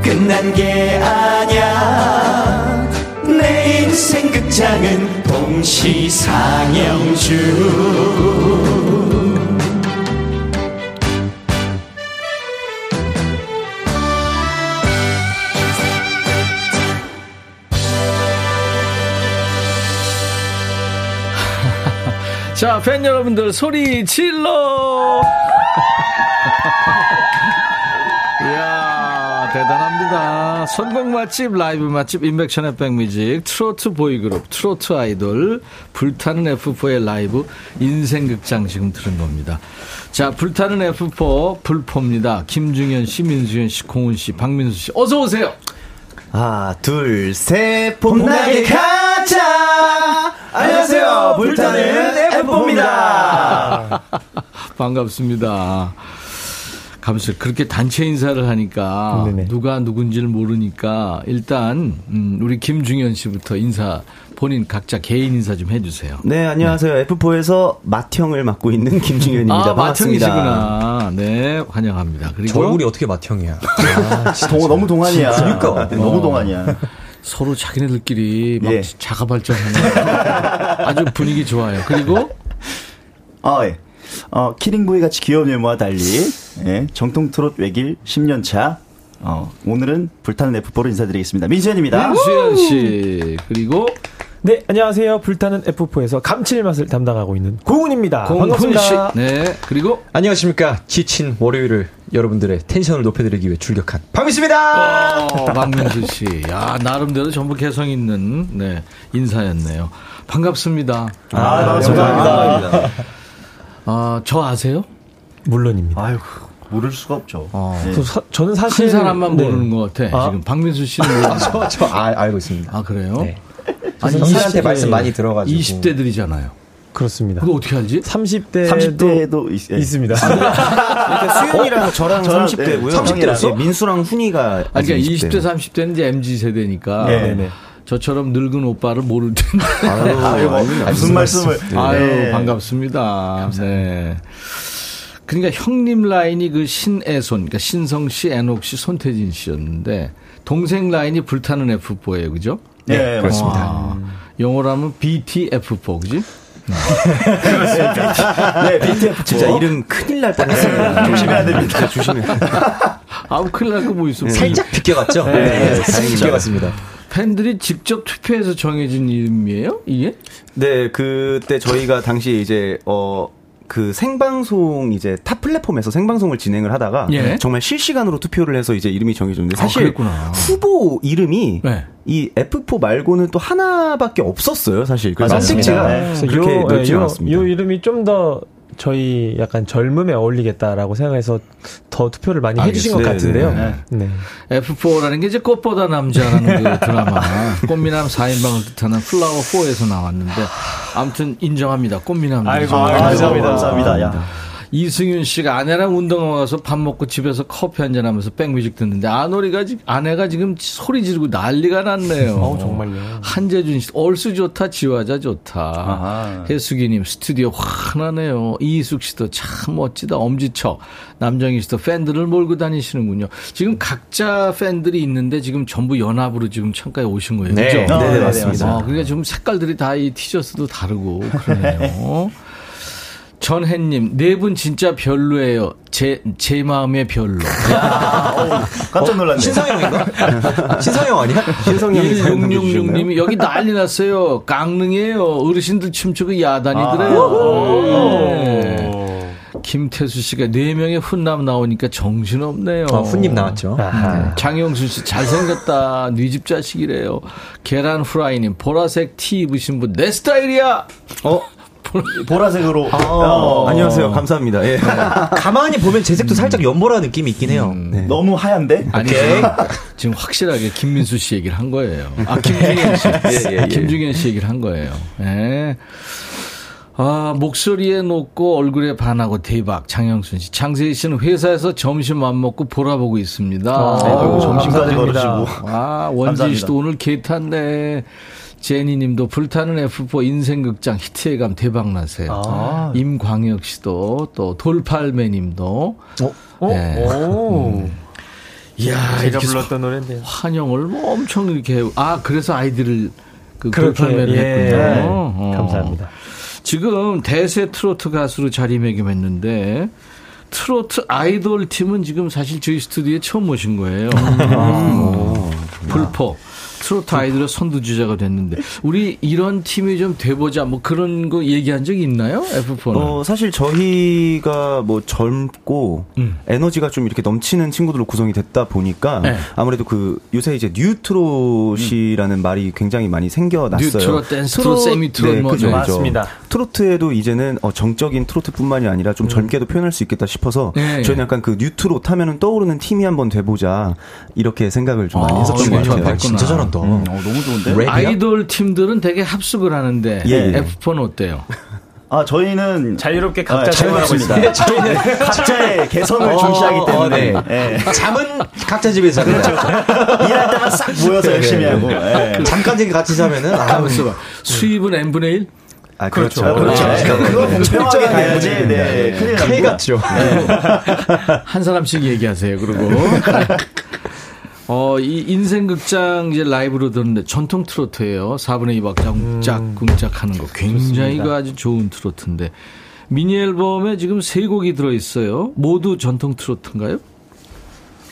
끝난 게 아니야. 내 인생 극장은 동시상영주 자, 팬 여러분들 소리 질러! 이야, 대단합니다. 선곡 맛집, 라이브 맛집, 임백천의 백뮤직, 트로트 보이그룹, 트로트 아이돌, 불타는 F4의 라이브, 인생극장 지금 들은 겁니다. 자, 불타는 F4, 불포입니다. 김중현 씨, 민수현 씨, 공훈 씨, 박민수 씨, 어서오세요! 하나, 둘, 셋, 폼나게 가 자! 안녕하세요, 불타는 F입니다. 반갑습니다. 가면서 그렇게 단체 인사를 하니까 네네. 누가 누군지를 모르니까 일단 음, 우리 김중현 씨부터 인사 본인 각자 개인 인사 좀 해주세요. 네, 안녕하세요. F4에서 맏형을 맡고 있는 김중현입니다. 아 반갑습니다. 마청이시구나. 네 환영합니다. 그리고 저 얼굴이 어떻게 맏형이야? 동, 너무 동안이야. 그러니까. 너무 동안이야. 서로 자기네들끼리 막 예. 자가 발전하는 아주 분위기 좋아요. 그리고 아, 예. 어, 키링보이 같이 귀여운 외모와 달리, 예, 정통 트롯 외길 10년 차, 어, 오늘은 불타는 F4로 인사드리겠습니다. 민수현입니다. 수현 씨 그리고 네, 안녕하세요. 불타는 F4에서 감칠맛을 담당하고 있는 고은입니다. 공훈 반갑습니다. 씨. 네 그리고 안녕하십니까. 지친 월요일을 여러분들의 텐션을 높여드리기 위해 출격한 박미수입니다! 어, 박민수 씨. 야, 나름대로 전부 개성 있는, 네, 인사였네요. 반갑습니다. 아, 반갑습니다. 아, 저 아세요? 물론입니다. 아이고, 모를 수가 없죠. 어. 네. 저 사- 저는 사실 한 사람만 네. 모르는 것 같아. 아. 지금 박민수 씨는 같아. 저, 저 아, 알고 있습니다. 아, 그래요? 네. 아니, 20대 말씀 많이 들어가지고. 20대들이잖아요. 그렇습니다. 그거 어떻게 알지? 30대 30대도 있, 예. 있습니다. 그러니까 수현이랑 저랑 저랑, 30대고요. 네, 30대였어? 민수랑 훈이가 아니, 그러니까 아직 20대, 30대는 이제 MZ 세대니까. 네. 네네. 저처럼 늙은 오빠를 모를 텐데. 아유, 무슨 말씀을. 아유, 네. 반갑습니다. 네. 그러니까 형님 라인이 그 신애손, 그러니까 신성 씨, 애녹 씨, 손태진 씨였는데 동생 라인이 불타는 F4예요, 그죠? 네, 그렇습니다. 아, 영어로 하면 BTF4, 그지? 네, BTF 진짜 이름 큰일 날 뻔했어요. 조심해야 됩니다. 조심해. 아우, 큰일 날 거 뭐 있어. 살짝 비껴갔죠? 네, 살짝 비껴갔습니다. 팬들이 직접 투표해서 정해진 이름이에요? 이게? 네, 그때 저희가 당시 이제 어. 그 생방송 이제 타 플랫폼에서 생방송을 진행을 하다가 예. 정말 실시간으로 투표를 해서 이제 이름이 정해졌는데 아, 사실 그랬구나. 후보 이름이 네. 이 F4 말고는 또 하나밖에 없었어요 사실 그래서. 선택지가 네. 그래서 그렇게 요, 넓지 요, 않았습니다. 요 이름이 좀더 저희 약간 젊음에 어울리겠다라고 생각해서 더 투표를 많이 해주신 것 알겠습니다. 같은데요. 네. F4라는 게 이제 꽃보다 남자라는 그 드라마 꽃미남 4인방을 뜻하는 flower 4에서 나왔는데 아무튼 인정합니다. 꽃미남들. 아이고, 정말 감사합니다. 감사합니다. 야. 이승윤 씨가 아내랑 운동하고 와서 밥 먹고 집에서 커피 한잔 하면서 백뮤직 듣는데 아노리가 지- 아내가 지금 소리 지르고 난리가 났네요. 어, 정말요. 한재준 씨, 얼쑤 좋다, 지화자 좋다. 아하. 해수기님, 스튜디오 환하네요. 이희숙 씨도 참 멋지다, 엄지척. 남정희 씨도 팬들을 몰고 다니시는군요. 지금 각자 팬들이 있는데 지금 전부 연합으로 지금 창가에 오신 거예요. 네. 그죠? 네, 네, 맞습니다. 어, 그러니까 지금 색깔들이 다 이 티셔츠도 다르고 그러네요. 전혜님, 네 분 진짜 별로예요. 제, 제 마음의 별로. 깜짝 놀랐네. 신상형인가? 신상형 아니야? 신성형이 사연 남겨주셨나요? 1666님이 여기 난리 났어요. 깡능이에요. 어르신들 춤추고 야단이더래요. 네. 김태수 씨가 네명의 훈남 나오니까 정신없네요. 어, 훈님 나왔죠. 네. 장영수 씨 잘생겼다. 네집 자식이래요. 계란 후라이님 보라색 티 입으신 분 내 스타일이야. 어? 보라색으로. 어, 안녕하세요. 감사합니다. 예. 가만히 보면 제 색도 살짝 연보라 느낌이 있긴 해요. 네. 너무 하얀데? 아니 지금, 지금 확실하게 김민수 씨 얘기를 한 거예요. 아 김중현 씨, 예, 예, 예. 김중현 씨 얘기를 한 거예요. 예. 아 목소리에 높고 얼굴에 반하고 대박 장영순 씨, 장세희 씨는 회사에서 점심 안 먹고 보라 보고 있습니다. 아이고, 점심까지 걸으시고. 아 원진. 씨도 오늘 개 탔네. 제니님도 불타는 F4 인생극장 히트의 감 대박 나세요. 아. 임광혁 씨도 또 돌팔매님도 어? 네. 오. 이야 제가 불렀던 노래인데요. 환영을 뭐 엄청 이렇게 해. 아 그래서 아이디를 그 돌팔매를 예. 했군요. 어. 감사합니다. 지금 대세 트로트 가수로 자리매김했는데 트로트 아이돌 팀은 지금 사실 저희 스튜디오에 처음 모신 거예요. 음. 불포. 트로트 아이돌의 선두주자가 됐는데 우리 이런 팀이 좀 돼보자 뭐 그런 거 얘기한 적 있나요? F4는 어, 사실 저희가 뭐 젊고 음. 에너지가 좀 이렇게 넘치는 친구들로 구성이 됐다 보니까 네. 아무래도 그 요새 이제 뉴트롯이라는 말이 굉장히 많이 생겨났어요. 뉴트롯, 댄스 트롯, 세미 트롯 네, 뭐 그죠, 네. 그죠. 맞습니다. 트로트에도 이제는 어, 정적인 트로트뿐만이 아니라 좀 젊게도 표현할 수 있겠다 싶어서 네. 저희는 약간 그 뉴트롯 하면은 떠오르는 팀이 한번 돼보자 이렇게 생각을 좀 많이 아, 했었던 것 그렇죠. 같아요. 진짜 잘한다. 어, 너무 좋은데? 랩이야? 아이돌 팀들은 되게 합숙을 하는데 예, 예. F4는 어때요? 아, 저희는. 자유롭게 각자 아, 생활하고 자유롭습니다. 저희는 각자의 개성을 어, 중시하기 때문에. 어, 예. 잠은 각자 집에서 그렇죠. 일할 때만 싹 모여서 열심히 하고. 예. 잠깐 같이 자면은 아, 봐. 수입은 n분의 1? 아, 그렇죠. 아, 그렇죠. 네. 그거 공평하게 가야지. 네. 큰일. 같죠. 한 사람씩 얘기하세요. 그리고 어, 이 인생극장 이제 라이브로 듣는데 전통 트로트예요. 4분의 2 박자 쿵짝쿵짝 하는 거. 굉장히 그 아주 좋은 트로트인데 미니 앨범에 지금 세 곡이 들어 있어요. 모두 전통 트로트인가요?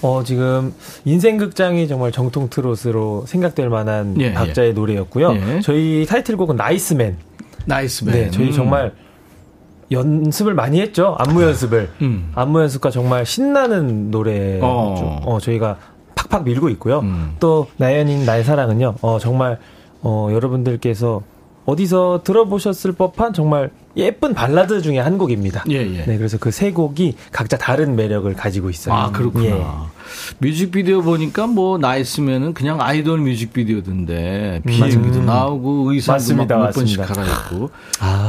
어, 지금 인생극장이 정말 정통 트롯으로 생각될 만한 예, 박자의 노래였고요. 예. 저희 타이틀곡은 나이스맨. 나이스맨. 네, 저희 음. 정말 연습을 많이 했죠. 안무 연습을. 음. 안무 연습과 정말 신나는 노래 어. 좀, 어, 저희가 팍팍 밀고 있고요. 음. 또 나연인 나의 사랑은요. 어, 정말 어, 여러분들께서 어디서 들어보셨을 법한 정말 예쁜 발라드 중에 한 곡입니다. 예, 예. 네, 그래서 그 세 곡이 각자 다른 매력을 가지고 있어요. 아, 그렇구나. 예. 뮤직비디오 보니까 뭐 나이스면은 그냥 아이돌 뮤직비디오던데 비행기도 나오고 의상도 음. 맞습니다, 막몇 번씩. 갈아입고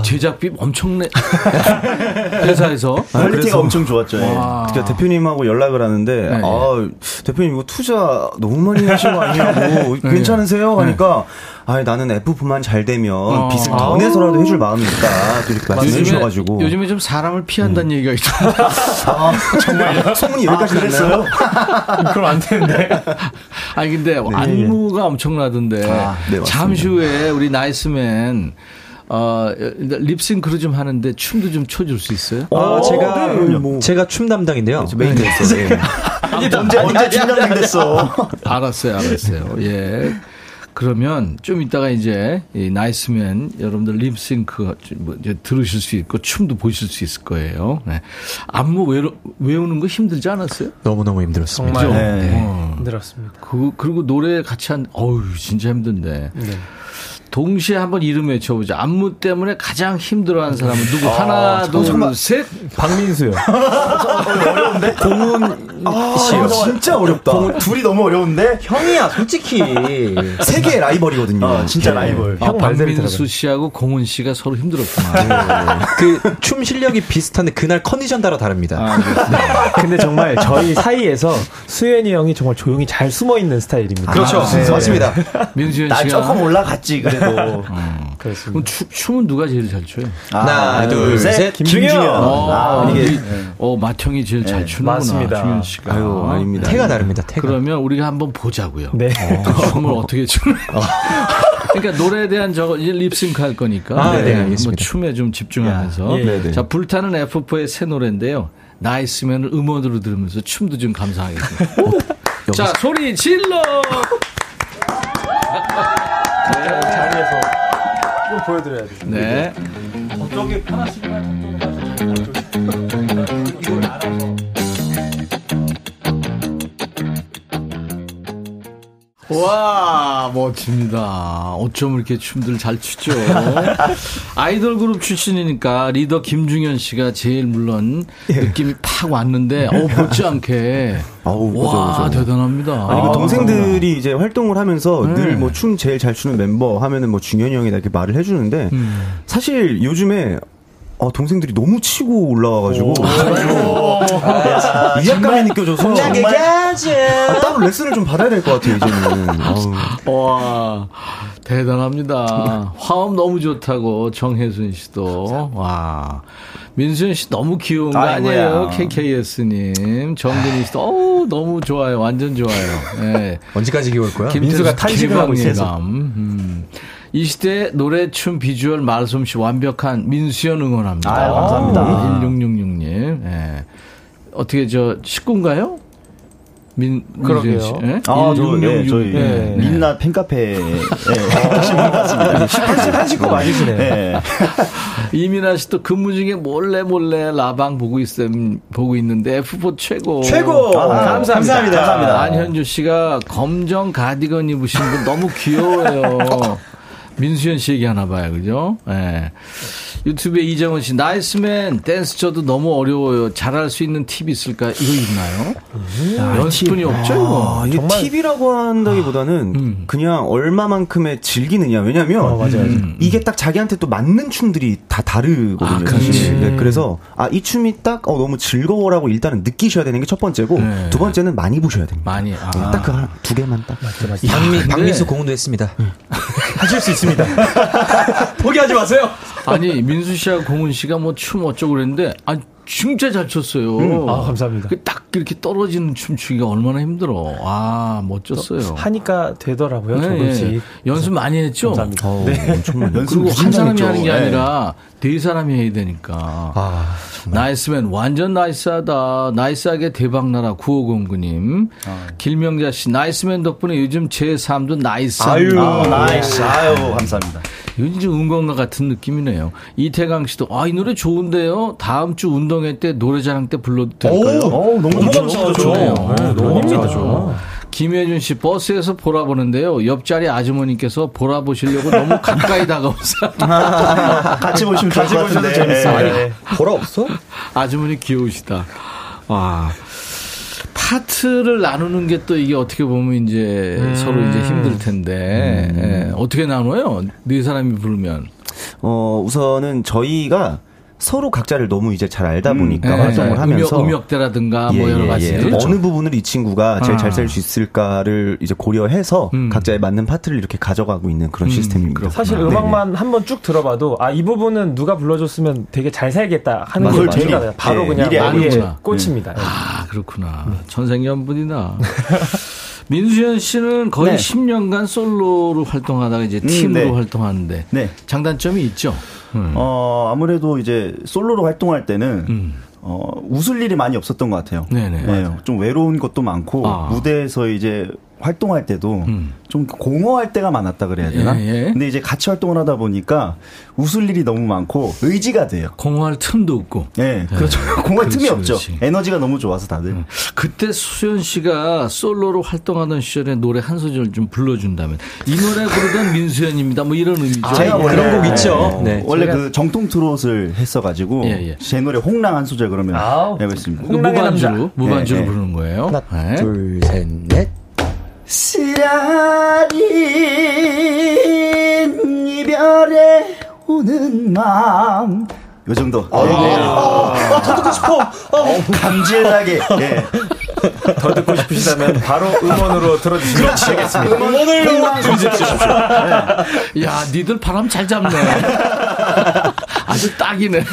제작비 엄청내 회사에서 quality가 그래서- 엄청 좋았죠. 예. 와. 그러니까 대표님하고 연락을 하는데 네. 아 대표님 이거 투자 너무 많이 하신 거 아니냐고 괜찮으세요 하니까 아 나는 F4만 잘 되면 어. 빚을 더 내서라도 해줄 마음이 있다 또 이렇게 말씀해 주셔가지고 요즘에 좀 사람을 피한다는 얘기가 있던데. 아, 정말 소문이 여기까지 났어요. 그럼 안 되는데. 아니 근데 안무가 엄청나던데. 아, 네, 맞습니다. 잠시 후에 우리 나이스맨 어 립싱크를 좀 하는데 춤도 좀 춰줄 수 있어요? 아, 제가 네, 뭐. 제가 춤 담당인데요. 메인 댄서. 예. 언제, 언제 팀장님 됐어. 알았어요, 알았어요. 예. 그러면 좀 이따가 이제 이 나이스맨 여러분들 립싱크 뭐 이제 들으실 수 있고 춤도 보실 수 있을 거예요. 네. 안무 외로, 외우는 거 힘들지 않았어요? 너무너무 힘들었습니다. 정말 그죠? 네. 어. 힘들었습니다. 그, 그리고 노래 같이 한, 어우, 진짜 힘든데. 네. 동시에 한번 이름 외쳐보자. 안무 때문에 가장 힘들어하는 사람은 누구? 하나, 둘, 셋. 박민수요. 어려운데? 공훈 씨요. 아, 진짜 어렵다. 둘이 너무 어려운데? 형이야, 솔직히. 세계의 라이벌이거든요. 어, 진짜 라이벌. 아, 형 박민수 씨하고 공훈 씨가 서로 힘들었구나. 그 춤 실력이 비슷한데 그날 컨디션 따라 다릅니다. 아, 근데 정말 저희 사이에서 수현이 형이 정말 조용히 잘 숨어 있는 스타일입니다. 그렇죠. 네. 맞습니다. 민수현 나 씨가. 조금 올라갔지, 그래 도. 그렇습니다. 그럼 추, 춤은 누가 제일 잘 춰요? 하나, 둘, 셋. 김중현. 어, 아, 이게 이게. 어 마청이 제일 잘 추는구나. 맞습니다. 중현 씨가. 아유, 아닙니다. 태가 다릅니다. 태가. 그러면 우리가 한번 보자고요. 네. 어, 춤을 어떻게 추는? 그러니까 노래에 대한 저거 이제 립싱크 할 거니까. 아, 네, 한번 알겠습니다. 춤에 좀 집중하면서. 야, 예, 예. 자, 불타는 F4의 새 노래인데요. 나이스맨을 음원으로 들으면서 춤도 좀 감상하겠습니다. 자, 소리 질러! 자리에서 좀 보여드려야 돼요. 네. 와, 멋집니다. 어쩜 이렇게 춤들 잘 추죠? 아이돌 그룹 출신이니까 리더 김중현 씨가 제일 물론 느낌이 팍 왔는데, 어, 못지않게. 아우, 와, 그죠, 그죠. 대단합니다. 아니, 그 아, 동생들이 이제 활동을 하면서 네. 늘뭐 춤 제일 잘 추는 멤버 하면은 뭐 중현이 형이다 이렇게 말을 해주는데 음. 사실 요즘에 어, 동생들이 너무 치고 올라와가지고 아, 위압감이 느껴져서 아, 따로 레슨을 좀 받아야 될 것 같아요 이제는. 와, 대단합니다. 화음 너무 좋다고 정혜순 씨도. 와. 민수현 씨 너무 귀여운 거 아이고야. 아니에요? KKS님. 정근희 씨도, 어우, 너무 좋아요. 완전 좋아요. 예. 언제까지 귀여울 거야? 민수가 탄식을 하고 있어서. 음. 이 시대 노래, 춤, 비주얼, 말솜씨 완벽한 민수현 응원합니다. 아유, 감사합니다. 1666님. 예. 어떻게 저 식구인가요? 민, 그러게요. 예? 아, 저, 네, 1666. 저희, 네. 민낯 팬카페에, 예. 한식, 한식구 맞으시네요. 예. 이민아 씨도 근무 중에 몰래 몰래 라방 보고 있, 보고 있는데 F4 최고. 최고! 아, 감사합니다. 감사합니다. 감사합니다. 안현주 씨가 검정 가디건 입으신 분 너무 귀여워요. 민수현 씨 얘기 하나 봐요, 그죠? 예. 유튜브에 이정은 씨, 나이스맨, 댄스 저도 너무 어려워요. 잘할 수 있는 팁 있을까? 이거 있나요? 연습뿐이 없죠, 이거? 아, 이게 팁이라고 한다기보다는 음. 그냥 얼마만큼의 즐기느냐. 왜냐면 어, 맞아요. 음. 이게 딱 자기한테 또 맞는 춤들이 다 다르거든요. 아, 사실. 그렇지. 네, 그래서 아, 이 춤이 딱 어, 너무 즐거워라고 일단은 느끼셔야 되는 게 첫 번째고 네. 두 번째는 많이 보셔야 됩니다. 많이. 아. 딱그 두 개만 딱. 박민, 근데- 박민수 공훈도 했습니다. 하실 수 있습니다. 포기하지 마세요. 아니, 민수 씨하고 공훈 씨가 뭐 춤 어쩌고 그랬는데, 아 진짜 잘 췄어요. 아, 감사합니다. 그딱 이렇게 떨어지는 춤추기가 얼마나 힘들어. 아, 멋졌어요. 하니까 되더라고요, 네, 조금씩. 예. 연습 많이 했죠? 감사합니다. 어, 네. 엄청 많이. 연습 그리고 한 사람이. 하는 게 예. 아니라 네 사람이 해야 되니까. 아, 나이스맨 완전 나이스하다. 나이스하게 대박나라 9509님. 길명자 씨 나이스맨 덕분에 요즘 제 삶도 나이스합니다. 아, 나이스. 아유, 감사합니다. 이건 이제 은건과 같은 느낌이네요. 이태강 씨도 아 이 노래 좋은데요. 다음 주 운동회 때 노래자랑 때 불러도 될까요? 오, 너무 좋죠. 좋네요. 네, 너무. 좋죠. 김혜준 씨 버스에서 보라 보는데요. 옆자리 아주머니께서 보라 보시려고 너무 가까이 다가오세요. 같이 보시면 좋을 같이 것 같은데. 재밌어요. 예. 네. 보라 없어? 아주머니 귀여우시다. 와. 파트를 나누는 게 또 이게 어떻게 보면 이제 서로 이제 힘들 텐데. 예, 어떻게 나눠요? 네 사람이 부르면? 어, 우선은 저희가 서로 각자를 너무 이제 잘 알다 보니까 예, 활동을 예. 하면서 음역, 음역대라든가 뭐 예, 여러 예, 가지 예. 그렇죠. 어느 부분을 이 친구가 제일 아. 잘살수 있을까를 이제 고려해서 음. 각자에 맞는 파트를 이렇게 가져가고 있는 그런 음, 시스템입니다. 사실 네, 음악만 한번 쭉 들어봐도 아 이 부분은 누가 불러줬으면 되게 잘 살겠다 하는. 맞지가 맞아요. 바로 네, 그냥 알겠구나. 꽂힙니다. 네. 아 그렇구나 천생연분이나 민수현 씨는 거의 네. 10년간 솔로로 활동하다가 이제 팀으로 네. 활동하는데 네. 장단점이 있죠. 음. 어, 아무래도 이제 솔로로 활동할 때는 음. 어, 웃을 일이 많이 없었던 것 같아요. 네네. 네, 좀 외로운 것도 많고 아. 무대에서 이제 활동할 때도 좀 공허할 때가 많았다 그래야 되나? 음. 예, 예. 근데 이제 같이 활동을 하다 보니까 웃을 일이 너무 많고 의지가 돼요. 공허할 틈도 없고. 네, 그렇죠. 공허할 틈이 그렇지, 없죠. 그렇지. 에너지가 너무 좋아서 다들. 그때 수현 씨가 솔로로 활동하던 시절에 노래 한 소절 좀 불러준다면 이 노래 부르던 민수현입니다. 뭐 이런 의미죠. 아, 제가 원래 그런 곡 있죠. 어, 네. 원래 제가- 그 정통 트롯을 했어가지고 예, 예. 제 노래 홍랑 한 소절 그러면 아우. 해보겠습니다. 그 무반주로 무반주로. 부르는 거예요. 하나, 네. 둘, 셋, 넷. 쓰라린 이별에 오는 마음 요 정도. 아, 더 듣고 싶어. 감질나게. 예. 더 듣고 싶으시다면 바로 음원으로 들어주시면 되겠습니다. 음원을 주십시오. 야, 니들 바람 잘 잡네. 아주 딱이네.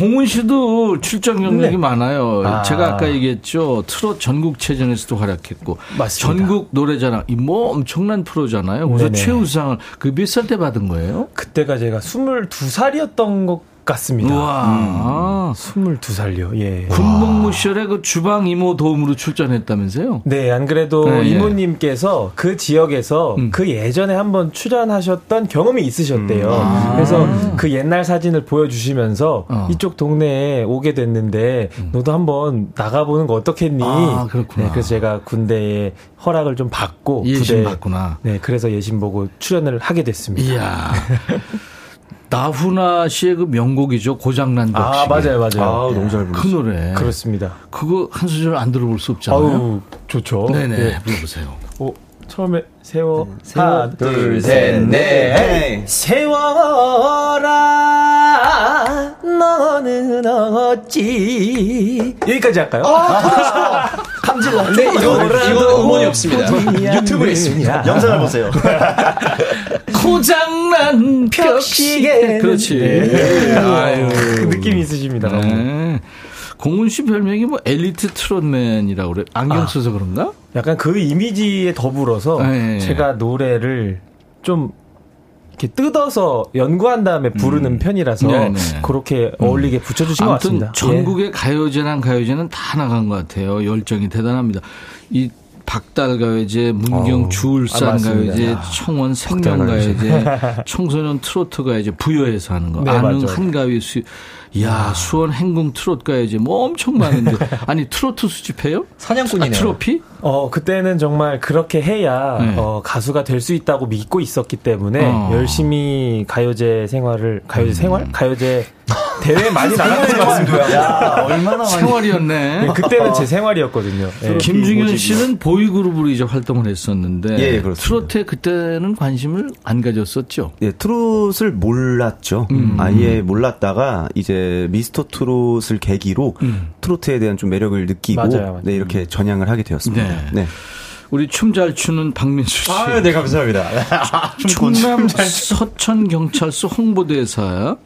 공훈 씨도 출장 경력이 많아요. 아. 제가 아까 얘기했죠. 트롯 전국체전에서도 활약했고. 맞습니다. 전국 노래자랑, 이뭐 엄청난 프로잖아요. 그래서 네네. 최우상을 그 몇 살 때 받은 거예요? 그때가 제가 22살이었던 것 같습니다. 우와. 22살이요. 예. 군복무 시절에 그 주방 이모 도움으로 출전했다면서요? 네, 안 그래도 네, 예. 이모님께서 그 지역에서 음. 그 예전에 한번 출연하셨던 경험이 있으셨대요. 아. 그래서 그 옛날 사진을 보여주시면서 어. 음. 이쪽 동네에 오게 됐는데 너도 한번 나가보는 거 어떻겠니? 아, 그렇구나. 네, 그래서 제가 군대에 허락을 좀 받고 예심 부대에- 받구나. 네, 그래서 예심 보고 출연을 하게 됐습니다. 이야. 나훈아 씨의 그 명곡이죠. 고장난 벽시. 아, 맞아요, 맞아요. 아우, 너무 잘그 부르시죠. 노래. 그렇습니다. 그거 한 소절 안 들어볼 수 없잖아요. 아우, 좋죠. 네네. 네. 불러보세요. 어, 처음에 세워, 하나, 둘, 셋, 넷. 세워라 너는 어찌 여기까지 할까요? 감질나 네, 이거, 이거 음원이 없습니다. 유튜브에 있습니다. 영상을 보세요. 고장난 벽시계. 그렇지. 네. 아유. 그 느낌이 있으십니다. 네. 공훈 씨 별명이 뭐 엘리트 트롯맨이라고 그래. 안경 아. 써서 그런가? 약간 그 이미지에 더불어서 네. 제가 노래를 좀 이렇게 뜯어서 연구한 다음에 부르는 편이라서 네, 네. 그렇게 어울리게 붙여주신 것 같습니다. 예. 전국의 가요제랑 가요제는 다 나간 것 같아요. 열정이 대단합니다. 이 박달 가요제, 문경 아, 주울산 맞습니다. 가요제, 야, 청원 생명 가요제, 청소년 트로트 가요제 부여해서 하는 거. 네, 맞아요. 한가위 수, 야 수원 행궁 트롯 가요제 뭐 엄청 많은데 아니 트로트 수집해요? 사냥꾼이네요. 아, 트로피? 어, 그때는 정말 그렇게 해야 네. 어, 가수가 될 수 있다고 믿고 있었기 때문에 어. 음. 열심히 가요제 생활을 가요제 생활? 가요제 대회 많이 나갔던 것 같습니다. 야, 얼마나. 생활이었네. 네, 그때는 제 생활이었거든요. 예. 김중현 씨는 보이그룹으로 이제 활동을 했었는데 예, 그렇습니다. 트로트에 그때는 관심을 안 가졌었죠. 예, 트롯을 몰랐죠. 음. 아예 몰랐다가 이제 미스터 트롯을 계기로 음. 트로트에 대한 좀 매력을 느끼고 맞아요, 맞아요. 네, 이렇게 전향을 하게 되었습니다. 네. 네. 우리 춤 잘 추는 박민수 씨. 아, 네, 감사합니다. 충남 서천 경찰서 홍보대사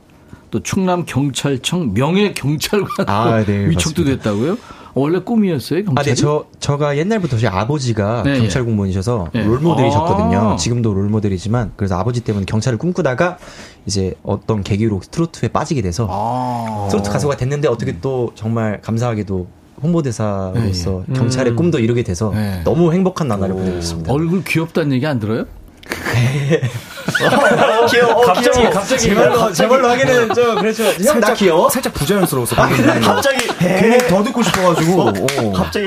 또 충남 경찰청 명예 경찰관 아, 네, 위촉도 맞습니다. 됐다고요? 원래 꿈이었어요 아, 경찰이? 네, 저, 저가 옛날부터 저희 아버지가 네, 경찰 공무원이셔서 네. 롤모델이셨거든요. 아. 지금도 롤모델이지만, 그래서 아버지 때문에 경찰을 꿈꾸다가 이제 어떤 계기로 트로트에 빠지게 돼서 아. 트로트 가수가 됐는데 어떻게 또 정말 감사하게도 홍보대사로서 네, 경찰의 꿈도 이루게 돼서 네. 너무 행복한 나날을 보내고 있습니다. 얼굴 귀엽다는 얘기 안 들어요? 귀여워. 갑자기 갑자기 제 말로, 제 말로 하기는 좀, 그렇죠. 형, 나 귀여워? 살짝 부자연스러워서 갑자기 괜히 더 듣고 싶어가지고 어. 갑자기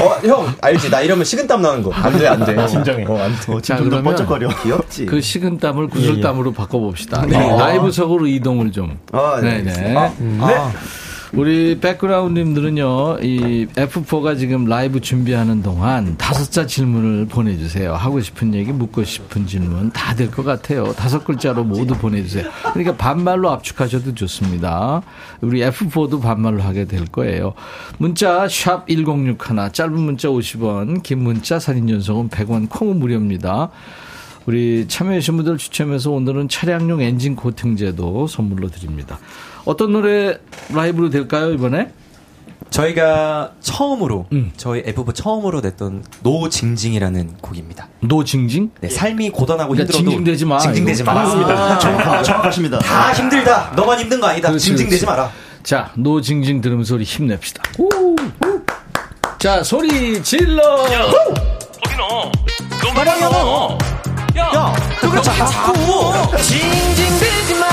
어, 형, 알지? 나 이러면 식은땀 나는 거. 안 돼, 안 돼. 진정해. 어, 안 돼. 어, 자, 지금 좀 번쩍거려. 귀엽지. 그 식은땀을 예, 구슬땀으로 바꿔봅시다. 네, 라이브석으로 이동을 좀. 아, 네. 네네. 아, 네. 우리 백그라운드님들은요, 이 F4가 지금 라이브 준비하는 동안 다섯 자 질문을 보내주세요. 하고 싶은 얘기, 묻고 싶은 질문 다 될 것 같아요. 다섯 글자로 모두 보내주세요. 그러니까 반말로 압축하셔도 좋습니다. 우리 F4도 반말로 하게 될 거예요. 문자, 샵 1061, 짧은 문자 50원, 긴 문자 사진 연속은 100원, 콩은 무료입니다. 우리 참여해주신 분들 추첨해서 오늘은 차량용 엔진 코팅제도 선물로 드립니다. 어떤 노래 라이브로 될까요, 이번에? 저희가 처음으로 음. 저희 F4 처음으로 냈던 No 징징이라는 곡입니다. No 징징? 네, 삶이 고단하고 야, 힘들어도 징징대지 마, 징징대지. 마. 아, 정확, 정확하십니다. 다 힘들다. 너만 힘든 거 아니다. 그렇지, 징징대지. 마라. 자, 노징징 들으면서 우리 힘냅시다. 우, 우. 자, 소리 질러! 거기 너. 너 말이야. 야, 야, 그거 자꾸 징징대지 마.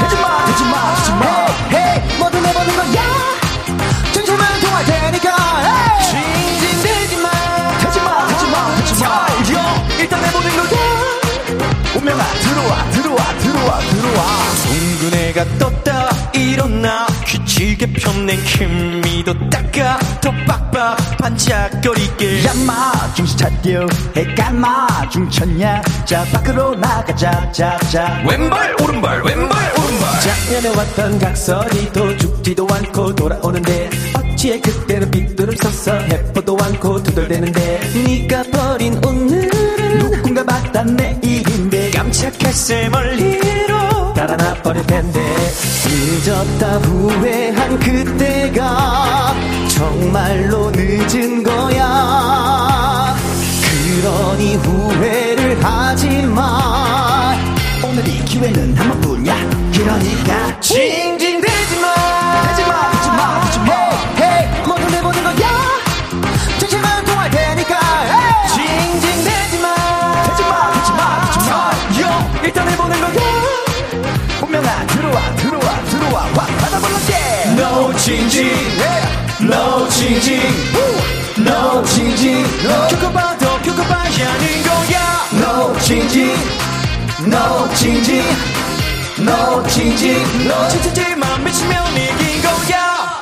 대지 마, 대지 마, 대지 마. 헤이, 뭐든 해보는 거야. 정신만 통할 테니까. 징징대지 마. 대지 마, 대지 마, 대지 마. 야, 일단 해보는 거야. 운명아, 들어와, 들어와, 들어와, 들어와. 송근해가 떴다. 일어나. 귀질게 펴낸 김미도 닦아. 더 빡빡 반짝거리게. 야마 중시 차려 해까마 중천냐 자 밖으로 나가자 자자. 왼발 오른발 왼발 오른발. 작년에 왔던 각설이도 죽지도 않고 돌아오는데 어찌해 그때는 빗두름 서서 해포도 않고 투덜대는데 네가 버린 오늘은 누군가 봤다 내일인데 깜짝할새 멀리로 달아나 버릴 텐데. 늦었다 후회한 그때가 정말로 늦은 거야. 그러니 후회를 하지마. 오늘이 기회는 한 번뿐이야. 그러니까 징징 징징. No 징징. No 징징. 겪어봐도 겪어봐야 하는 거야. No 징징. No 징징. No 징징. No 징징질만 미치면 이긴 거야.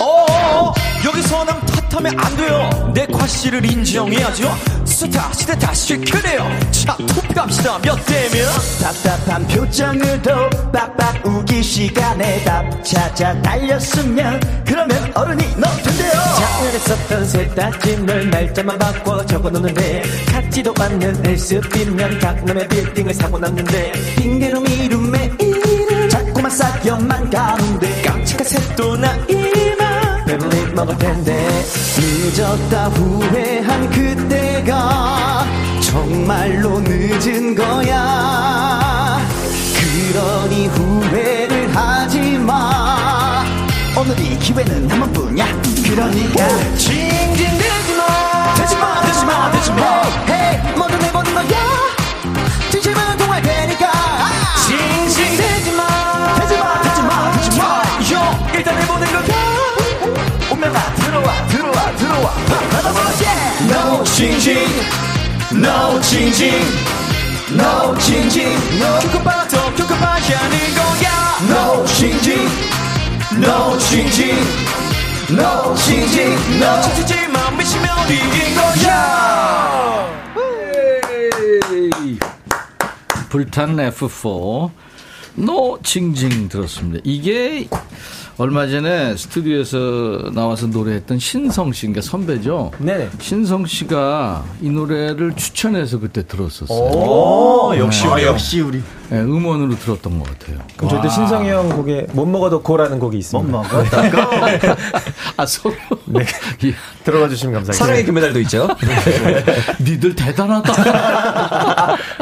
어어어. 여기서 남 탓하면 안 돼요. 내 과실을 인정해야죠. 스타 시대 다시 그래요. 자 투표합시다. 몇 대면? 답답한 표정으로 빡빡 우기 시간에 답 찾아 달렸으면 그러면 어른이 너 된대요. 작년에 썼던 세 따짐을 날짜만 바꿔 적어놓는데 같지도 않는 엘스비면 강남의 빌딩을 사고 났는데 핑계로 미룬 매일을 자꾸만 쌓여만 가는데. 깜찍한 새또 나이만 배불리 먹을 텐데. 늦었다 후회한 그때가 정말로 늦은 거야. 그러니 후회를 하지 마. 오늘이 기회는 한 번뿐이야. 그러니까. 징징대지 마. 대지 마 대지 마 대지 마. 헤이 징징. No 징징. No 징징. No 겪어봐도 겪어봐야 하는 거야. No 징징. No 징징. No 징징. No. 징징질만 미치면 이긴 거야. 불탄 F4 No 징징 들었습니다. 이게 얼마 전에 스튜디오에서 나와서 노래했던 신성 씨, 그러니까 선배죠. 네네. 신성 씨가 이 노래를 추천해서 그때 들었었어요. 오, 역시 네. 우리, 역시 우리. 네, 음원으로 들었던 것 같아요. 그럼 저희도 신성이 형 곡에 못 먹어도 고라는 곡이 있습니다. 못 먹어도 아, 서로. 네. 들어가 주시면 감사하겠습니다. 사랑의 금메달도 있죠. 니들 대단하다.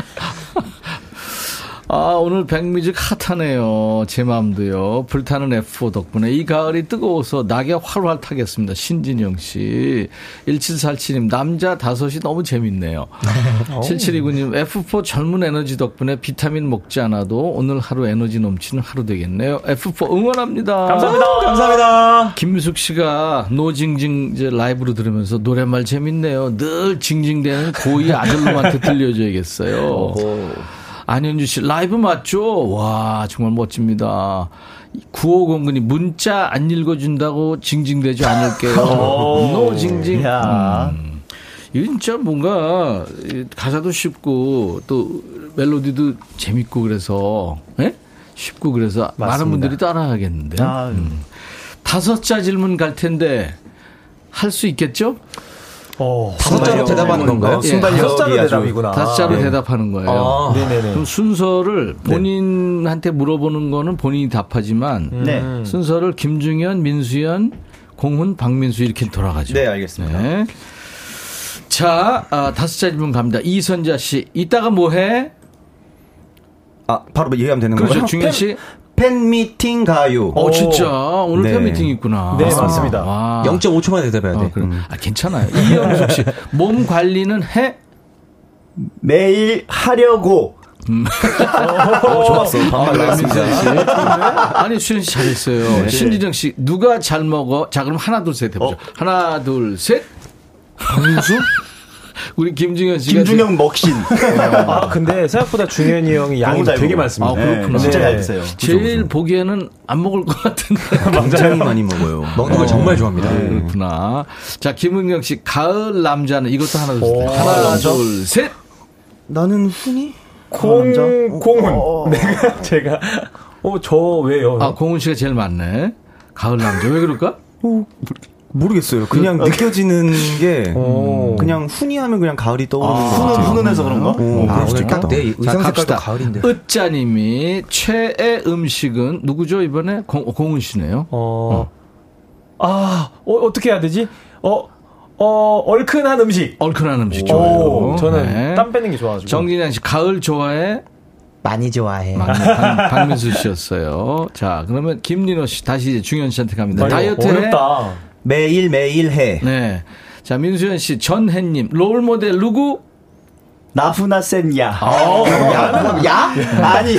아, 오늘 백뮤직 핫하네요. 제 마음도요. 불타는 F4 덕분에 이 가을이 뜨거워서 낙엽 활활 타겠습니다. 신진영 씨. 1747님, 남자 다섯이 너무 재밌네요. 7729님, F4 젊은 에너지 덕분에 비타민 먹지 않아도 오늘 하루 에너지 넘치는 하루 되겠네요. F4 응원합니다. 감사합니다. 감사합니다. 김미숙 씨가 노징징 이제 라이브로 들으면서 노래말 재밌네요. 늘 징징대는 고2 아들놈한테 들려줘야겠어요. 안현주 씨 라이브 맞죠? 와 정말 멋집니다. 9509님 문자 안 읽어준다고 징징대지 않을게요. No 징징. 야. 음. 이거 진짜 뭔가 가사도 쉽고 또 멜로디도 재밌고 그래서 예? 쉽고 그래서 많은 맞습니다. 분들이 따라하겠는데. 아, 음. 다섯 자 질문 갈 텐데 할 수 있겠죠? 다섯 자로 대답하는 건가요? 예, 순발력이 다섯 자로 아주- 대답이구나. 다섯 자로 네. 대답하는 거예요. 아. 네네네. 그럼 순서를 본인한테 물어보는 거는 본인이 답하지만 네. 순서를 김중현, 민수연, 공훈, 박민수 이렇게 돌아가죠. 네, 알겠습니다. 네. 자, 아, 다섯 자 질문 갑니다. 이선자 씨, 이따가 뭐 해? 아, 바로 얘기하면 되는 그렇죠, 거예요? 중현 씨. 팬미팅 가요. 어, 진짜. 오늘 네. 팬미팅 있구나. 네, 아, 맞습니다. 와. 0.5초만 대답해야 돼. 아, 그럼. 아, 괜찮아요. 이영숙 씨. 몸 관리는 해? 매일 하려고. 어, 좋았어. 반말 나왔습니다. 민선 씨. 아니, 수현 씨 잘했어요. 신지정 씨. 누가 잘 먹어? 자, 그럼 하나, 둘, 셋 해보죠. 하나, 둘, 셋. 박민수? 우리 김중현 씨가. 김중영 먹신. 아, 근데 생각보다 중현이 형이 양이 되게. 많습니다. 아, 그렇구나. 네, 진짜 네. 잘 드세요. 제일 보기에는 안 먹을 것 같은데. 굉장히 많이 먹어요. 먹는 걸 정말 좋아합니다. 그렇구나. 자, 김은경 씨, 가을 남자는 이것도 하나. 오, 하나, 둘, 셋. 나는 훈이? 공, 공은. 어. 내가, 제가, 어, 저 왜요? 아, 공훈 씨가 제일 많네. 가을 남자. 왜 그럴까? 모르겠어요. 그냥 느껴지는 게 오. 그냥 훈이 하면 그냥 가을이 떠오르는 것 훈훈, 같아요. 훈훈해서 그런가? 어, 아, 오늘 딱 있겠다. 내 의상 색깔도 갑시다. 가을인데. 으짜님이 최애 음식은 누구죠 이번에 공, 공훈 씨네요. 어, 아, 어, 어떻게 해야 되지? 어, 어, 얼큰한 음식. 얼큰한 음식 좋아요. 오, 저는 네. 땀 빼는 게 좋아가지고. 정진양 씨 가을 좋아해? 많이 좋아해. 박, 박, 박민수 씨였어요. 자 그러면 김민호 씨 다시 이제 중현 씨한테 갑니다. 다이어트 해? 어렵다. 매일 매일 해. 네. 자 민수현 씨 전혜님 롤 모델 누구? 나훈아 쌤야. 어. 야? 야? 아니,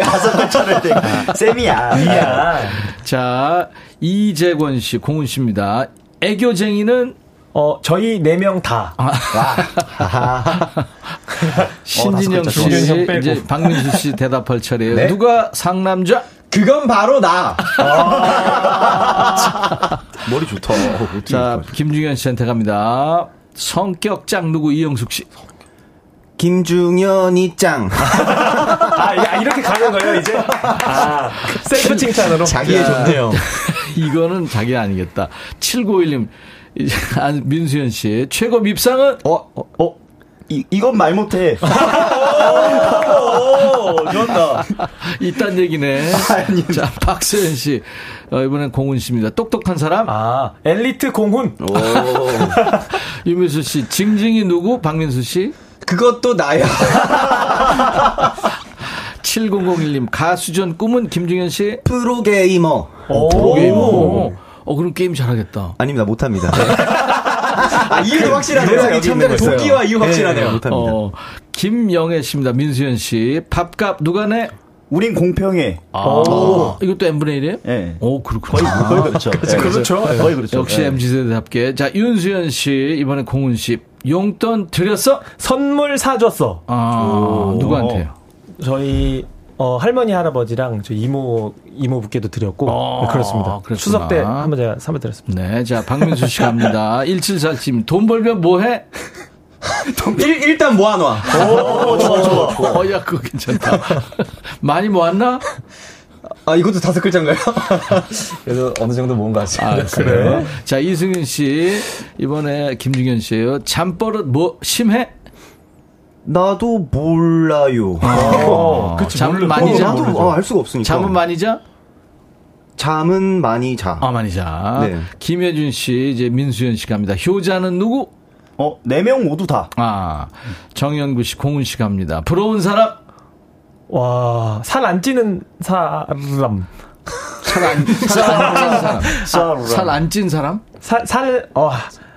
가서 붙여낼 때. 쌤이야. 이야. 자 이재권 씨 공훈 씨입니다. 애교쟁이는 어, 저희 네 명 다. 신진영 어, 씨, 다섯. 이제 박민수 씨 대답할 차례예요. 네? 누가 상남자? 그건 바로 나. 머리 좋다. 자, 김중현 씨한테 갑니다. 성격 짱 누구 이영숙 씨? 김중현이 짱. 아, 야, 이렇게 가는 거예요, 이제? 아, 셀프 칭찬으로. 자기의 좋네요. 이거는 자기 아니겠다. 7951님, 이제 안- 민수현 씨. 최고 밉상은? 어, 어, 어. 이, 이건 말 못해. 오, 좋았다. 이딴 얘기네. 자, 박서연 씨. 어, 이번엔 공훈 씨입니다. 똑똑한 사람? 아, 엘리트 공훈. 유민수 씨. 징징이 누구? 박민수 씨? 그것도 나야. 7001님. 가수전 꿈은 김중현 씨? 프로게이머. 오. 프로게이머. 어, 그럼 게임 잘하겠다. 아닙니다. 못합니다. 아, 이유도 확실하네요. 여기 이 참전의 있는 거였어요. 동기와 이유 확실하네요. 네, 못합니다. 어, 김영애 씨입니다. 민수현 씨. 밥값 누가 내? 우린 공평해. 아, 이것도 n분의 1이에요? 예. 오, 그렇구나. 거의, 거의 그렇죠. 예. 그렇죠. 거의 그렇죠. 역시 예. MZ세대답게. 자, 윤수현 씨, 이번에 공훈 씨. 용돈 드렸어? 선물 사줬어. 아, 누구한테요? 저희, 어, 할머니, 할아버지랑 저 이모, 이모부께도 드렸고. 어, 네, 그렇습니다. 그랬구나. 추석 때 한번 제가 선물 드렸습니다. 네, 자, 박민수 씨 갑니다. 1747님, 돈 벌면 뭐 해? 일, 일단 모아놔. 오, 좋아, 좋아. 어, 야, 그거 괜찮다. 많이 모았나? 아, 이것도 다섯 글자인가요? 그래도 어느 정도 모은 것 같습니다. 아, 그래요? 자, 이승윤 씨, 이번에 김중현 씨예요 잠버릇 뭐, 심해? 나도 몰라요. 어, 그치, 모르- 많이 어, 자? 나도 어, 알 수가 없으니까. 잠은 많이 자? 잠은 많이 자. 아, 많이 자. 네. 김혜준 씨, 이제 민수현 씨 갑니다. 효자는 누구? 어, 네 명 모두 다. 아, 정연구 씨, 공훈 씨 갑니다. 부러운 사람? 와, 살 안 찌는 사람. 살 안, 살안 찐 사람. 사람. 살안 찐 사람? 살, 살, 어,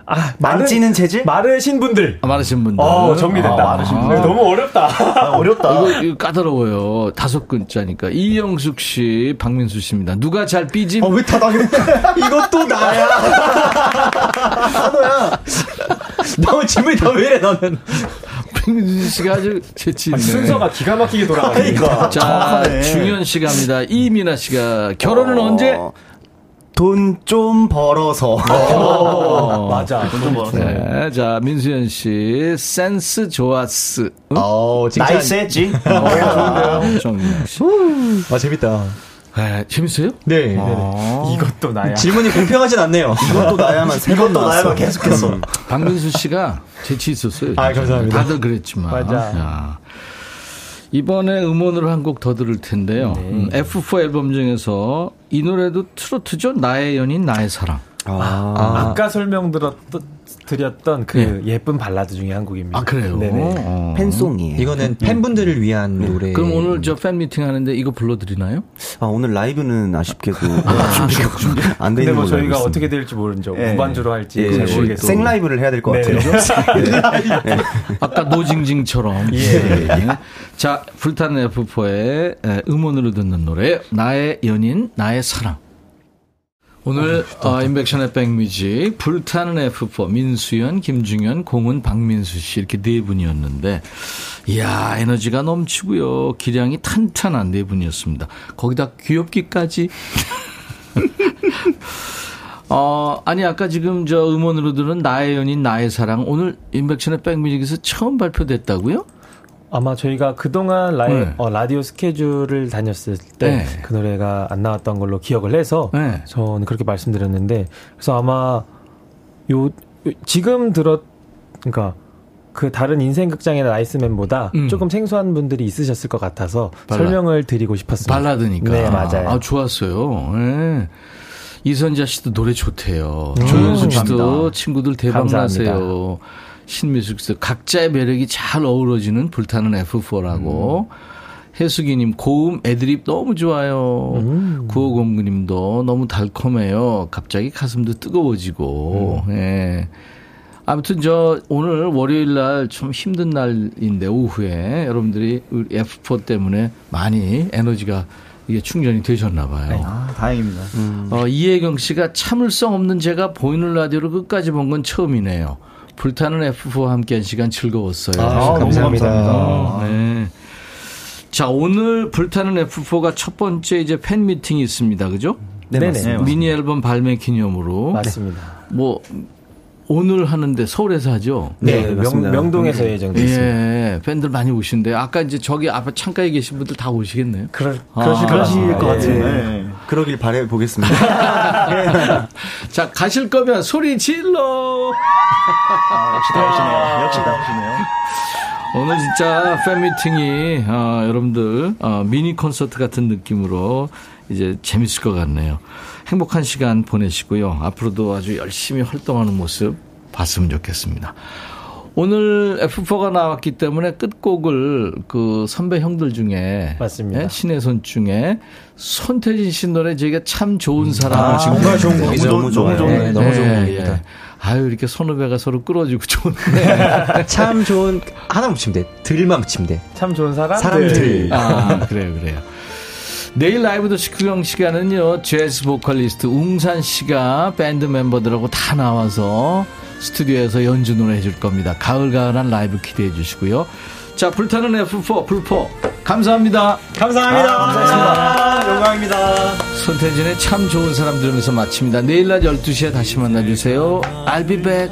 아, 찌는 체질? 마르신 분들. 아, 많으신 분들. 어, 정리된다. 아, 많으신 분들. 너무 어렵다. 아, 어렵다. 이거, 이거 까다로워요. 다섯 글자니까. 이영숙 씨, 박민수 씨입니다. 누가 잘 삐짐? 왜다 나? 이것도 나야. 너야. 너무 질문이 다 왜 이래, 너는. 박민수 씨가 아주 재치 있네. 순서가 기가 막히게 돌아가네. 그러니까. 자. 중현 씨 갑니다. 이민아 씨가 결혼은 언제? 돈 좀 벌어서. 어, 맞아. 좀 벌어서. 네, 자 민수현 씨 센스 좋았스. 응? 어, 칭찬. 나이스 했지? 어, 씨. 아, 재밌다. 아, 재밌어요? 네. 아, 이것도 나야. 질문이 공평하진 않네요. 이것도 나야만 세 이것도. 나야만 계속했어. 박민수 씨가 재치 있었어요. 아, 감사합니다. 다들 그랬지만. 맞아. 야. 이번에 음원으로 한 곡 더 들을 텐데요. 네. 음, F4 앨범 중에서 이 노래도 트로트죠. 나의 연인, 나의 사랑. 아까 설명 들었던 드렸던 그 네. 예쁜 발라드 중에 한 곡입니다. 아, 그래요? 네네. 어. 팬송이에요. 이거는 팬분들을 위한 노래. 그럼 오늘 저 팬 미팅 하는데 이거 불러드리나요? 아, 오늘 라이브는 아쉽게도 안 근데 되는 뭐 저희가 있습니다. 어떻게 될지 모르죠. 예. 무반주로 할지 예, 잘 예. 모르겠어요. 생 라이브를 해야 될것 네. 같아요. 네. 아까 노징징처럼. 예. 자, 불타는 F4의 음원으로 듣는 노래, 나의 연인, 나의 사랑. 오늘 어, 인백션의 백뮤직 불타는 F4 민수연, 김중현, 공은 박민수 씨 이렇게 네 분이었는데 이야 에너지가 넘치고요 기량이 탄탄한 네 분이었습니다. 거기다 귀엽기까지 어, 아니, 아까 지금 저 음원으로 들은 나의 연인, 나의 사랑, 오늘 인백션의 백뮤직에서 처음 발표됐다고요? 아마 저희가 그동안 라이, 네. 어, 라디오 스케줄을 다녔을 때그 네. 노래가 안 나왔던 걸로 기억을 해서 네. 저는 그렇게 말씀드렸는데 그래서 아마 요, 요- 지금 들었 그러니까 그 다른 인생 극장이나 나이스맨보다 음. 조금 생소한 분들이 있으셨을 것 같아서 발라- 설명을 드리고 싶었습니다. 발라드니까. 네, 맞아요. 아, 좋았어요. 예. 이선자 씨도 노래 좋대요. 음, 조현숙 씨도 감사합니다. 친구들 대박 감사합니다. 나세요. 신미숙 씨도 각자의 매력이 잘 어우러지는 불타는 F4라고. 해수기님 고음 애드립 너무 좋아요. 음. 9509님도 너무 달콤해요. 갑자기 가슴도 뜨거워지고. 음. 예. 아무튼 저 오늘 월요일 날 좀 힘든 날인데 오후에 여러분들이 우리 F4 때문에 많이 에너지가 이게 충전이 되셨나 봐요. 아, 다행입니다. 어, 이혜경 씨가 참을성 없는 제가 보이는 라디오를 끝까지 본 건 처음이네요. 불타는 F4와 함께한 시간 즐거웠어요. 아, 감사합니다. 감사합니다. 네. 자, 오늘 불타는 F4가 첫 번째 이제 팬 미팅이 있습니다. 그죠? 네, 맞습니다. 미니 앨범 발매 기념으로. 맞습니다. 뭐, 오늘 하는데 서울에서 하죠? 네, 명, 명동에서 예정돼 있습니다. 예, 팬들 많이 오신대. 아까 이제 저기 앞에 창가에 계신 분들 다 오시겠네요. 그러, 그러실 것 그러실 것 같아요. 같아요. 네. 그러길 바래 보겠습니다. 자, 가실 거면 소리 질러! 역시 나오시네요. 역시 나오시네요. 오늘 진짜 팬미팅이, 어, 여러분들, 어, 미니 콘서트 같은 느낌으로 이제 재밌을 것 같네요. 행복한 시간 보내시고요. 앞으로도 아주 열심히 활동하는 모습 봤으면 좋겠습니다. 오늘 F4가 나왔기 때문에 끝곡을 그 선배 형들 중에 맞습니다. 예? 신의 손 중에 손태진 씨 노래 저희가 참 좋은 사람 아, 정말 좋은 곡이죠. 너무 너무 좋은 네, 너무 좋은 네, 곡입니다. 예. 아유 이렇게 선후배가 서로 끌어주고 좋네. 참 좋은 하나 붙이면 돼. 들만 붙이면 돼. 참 좋은 사람? 사람들. 아, 그래요, 그래요. 내일 라이브 도시 구경 시간은요, 재즈 보컬리스트 웅산 씨가 밴드 멤버들하고 다 나와서 스튜디오에서 연주 노래 해줄 겁니다. 가을가을한 라이브 기대해 주시고요. 자, 불타는 F4, 불포. 감사합니다. 감사합니다. 감사합니다. 영광입니다. 손태진의 참 좋은 사람 들으면서 마칩니다. 내일 낮 12시에 다시 만나주세요. I'll be back.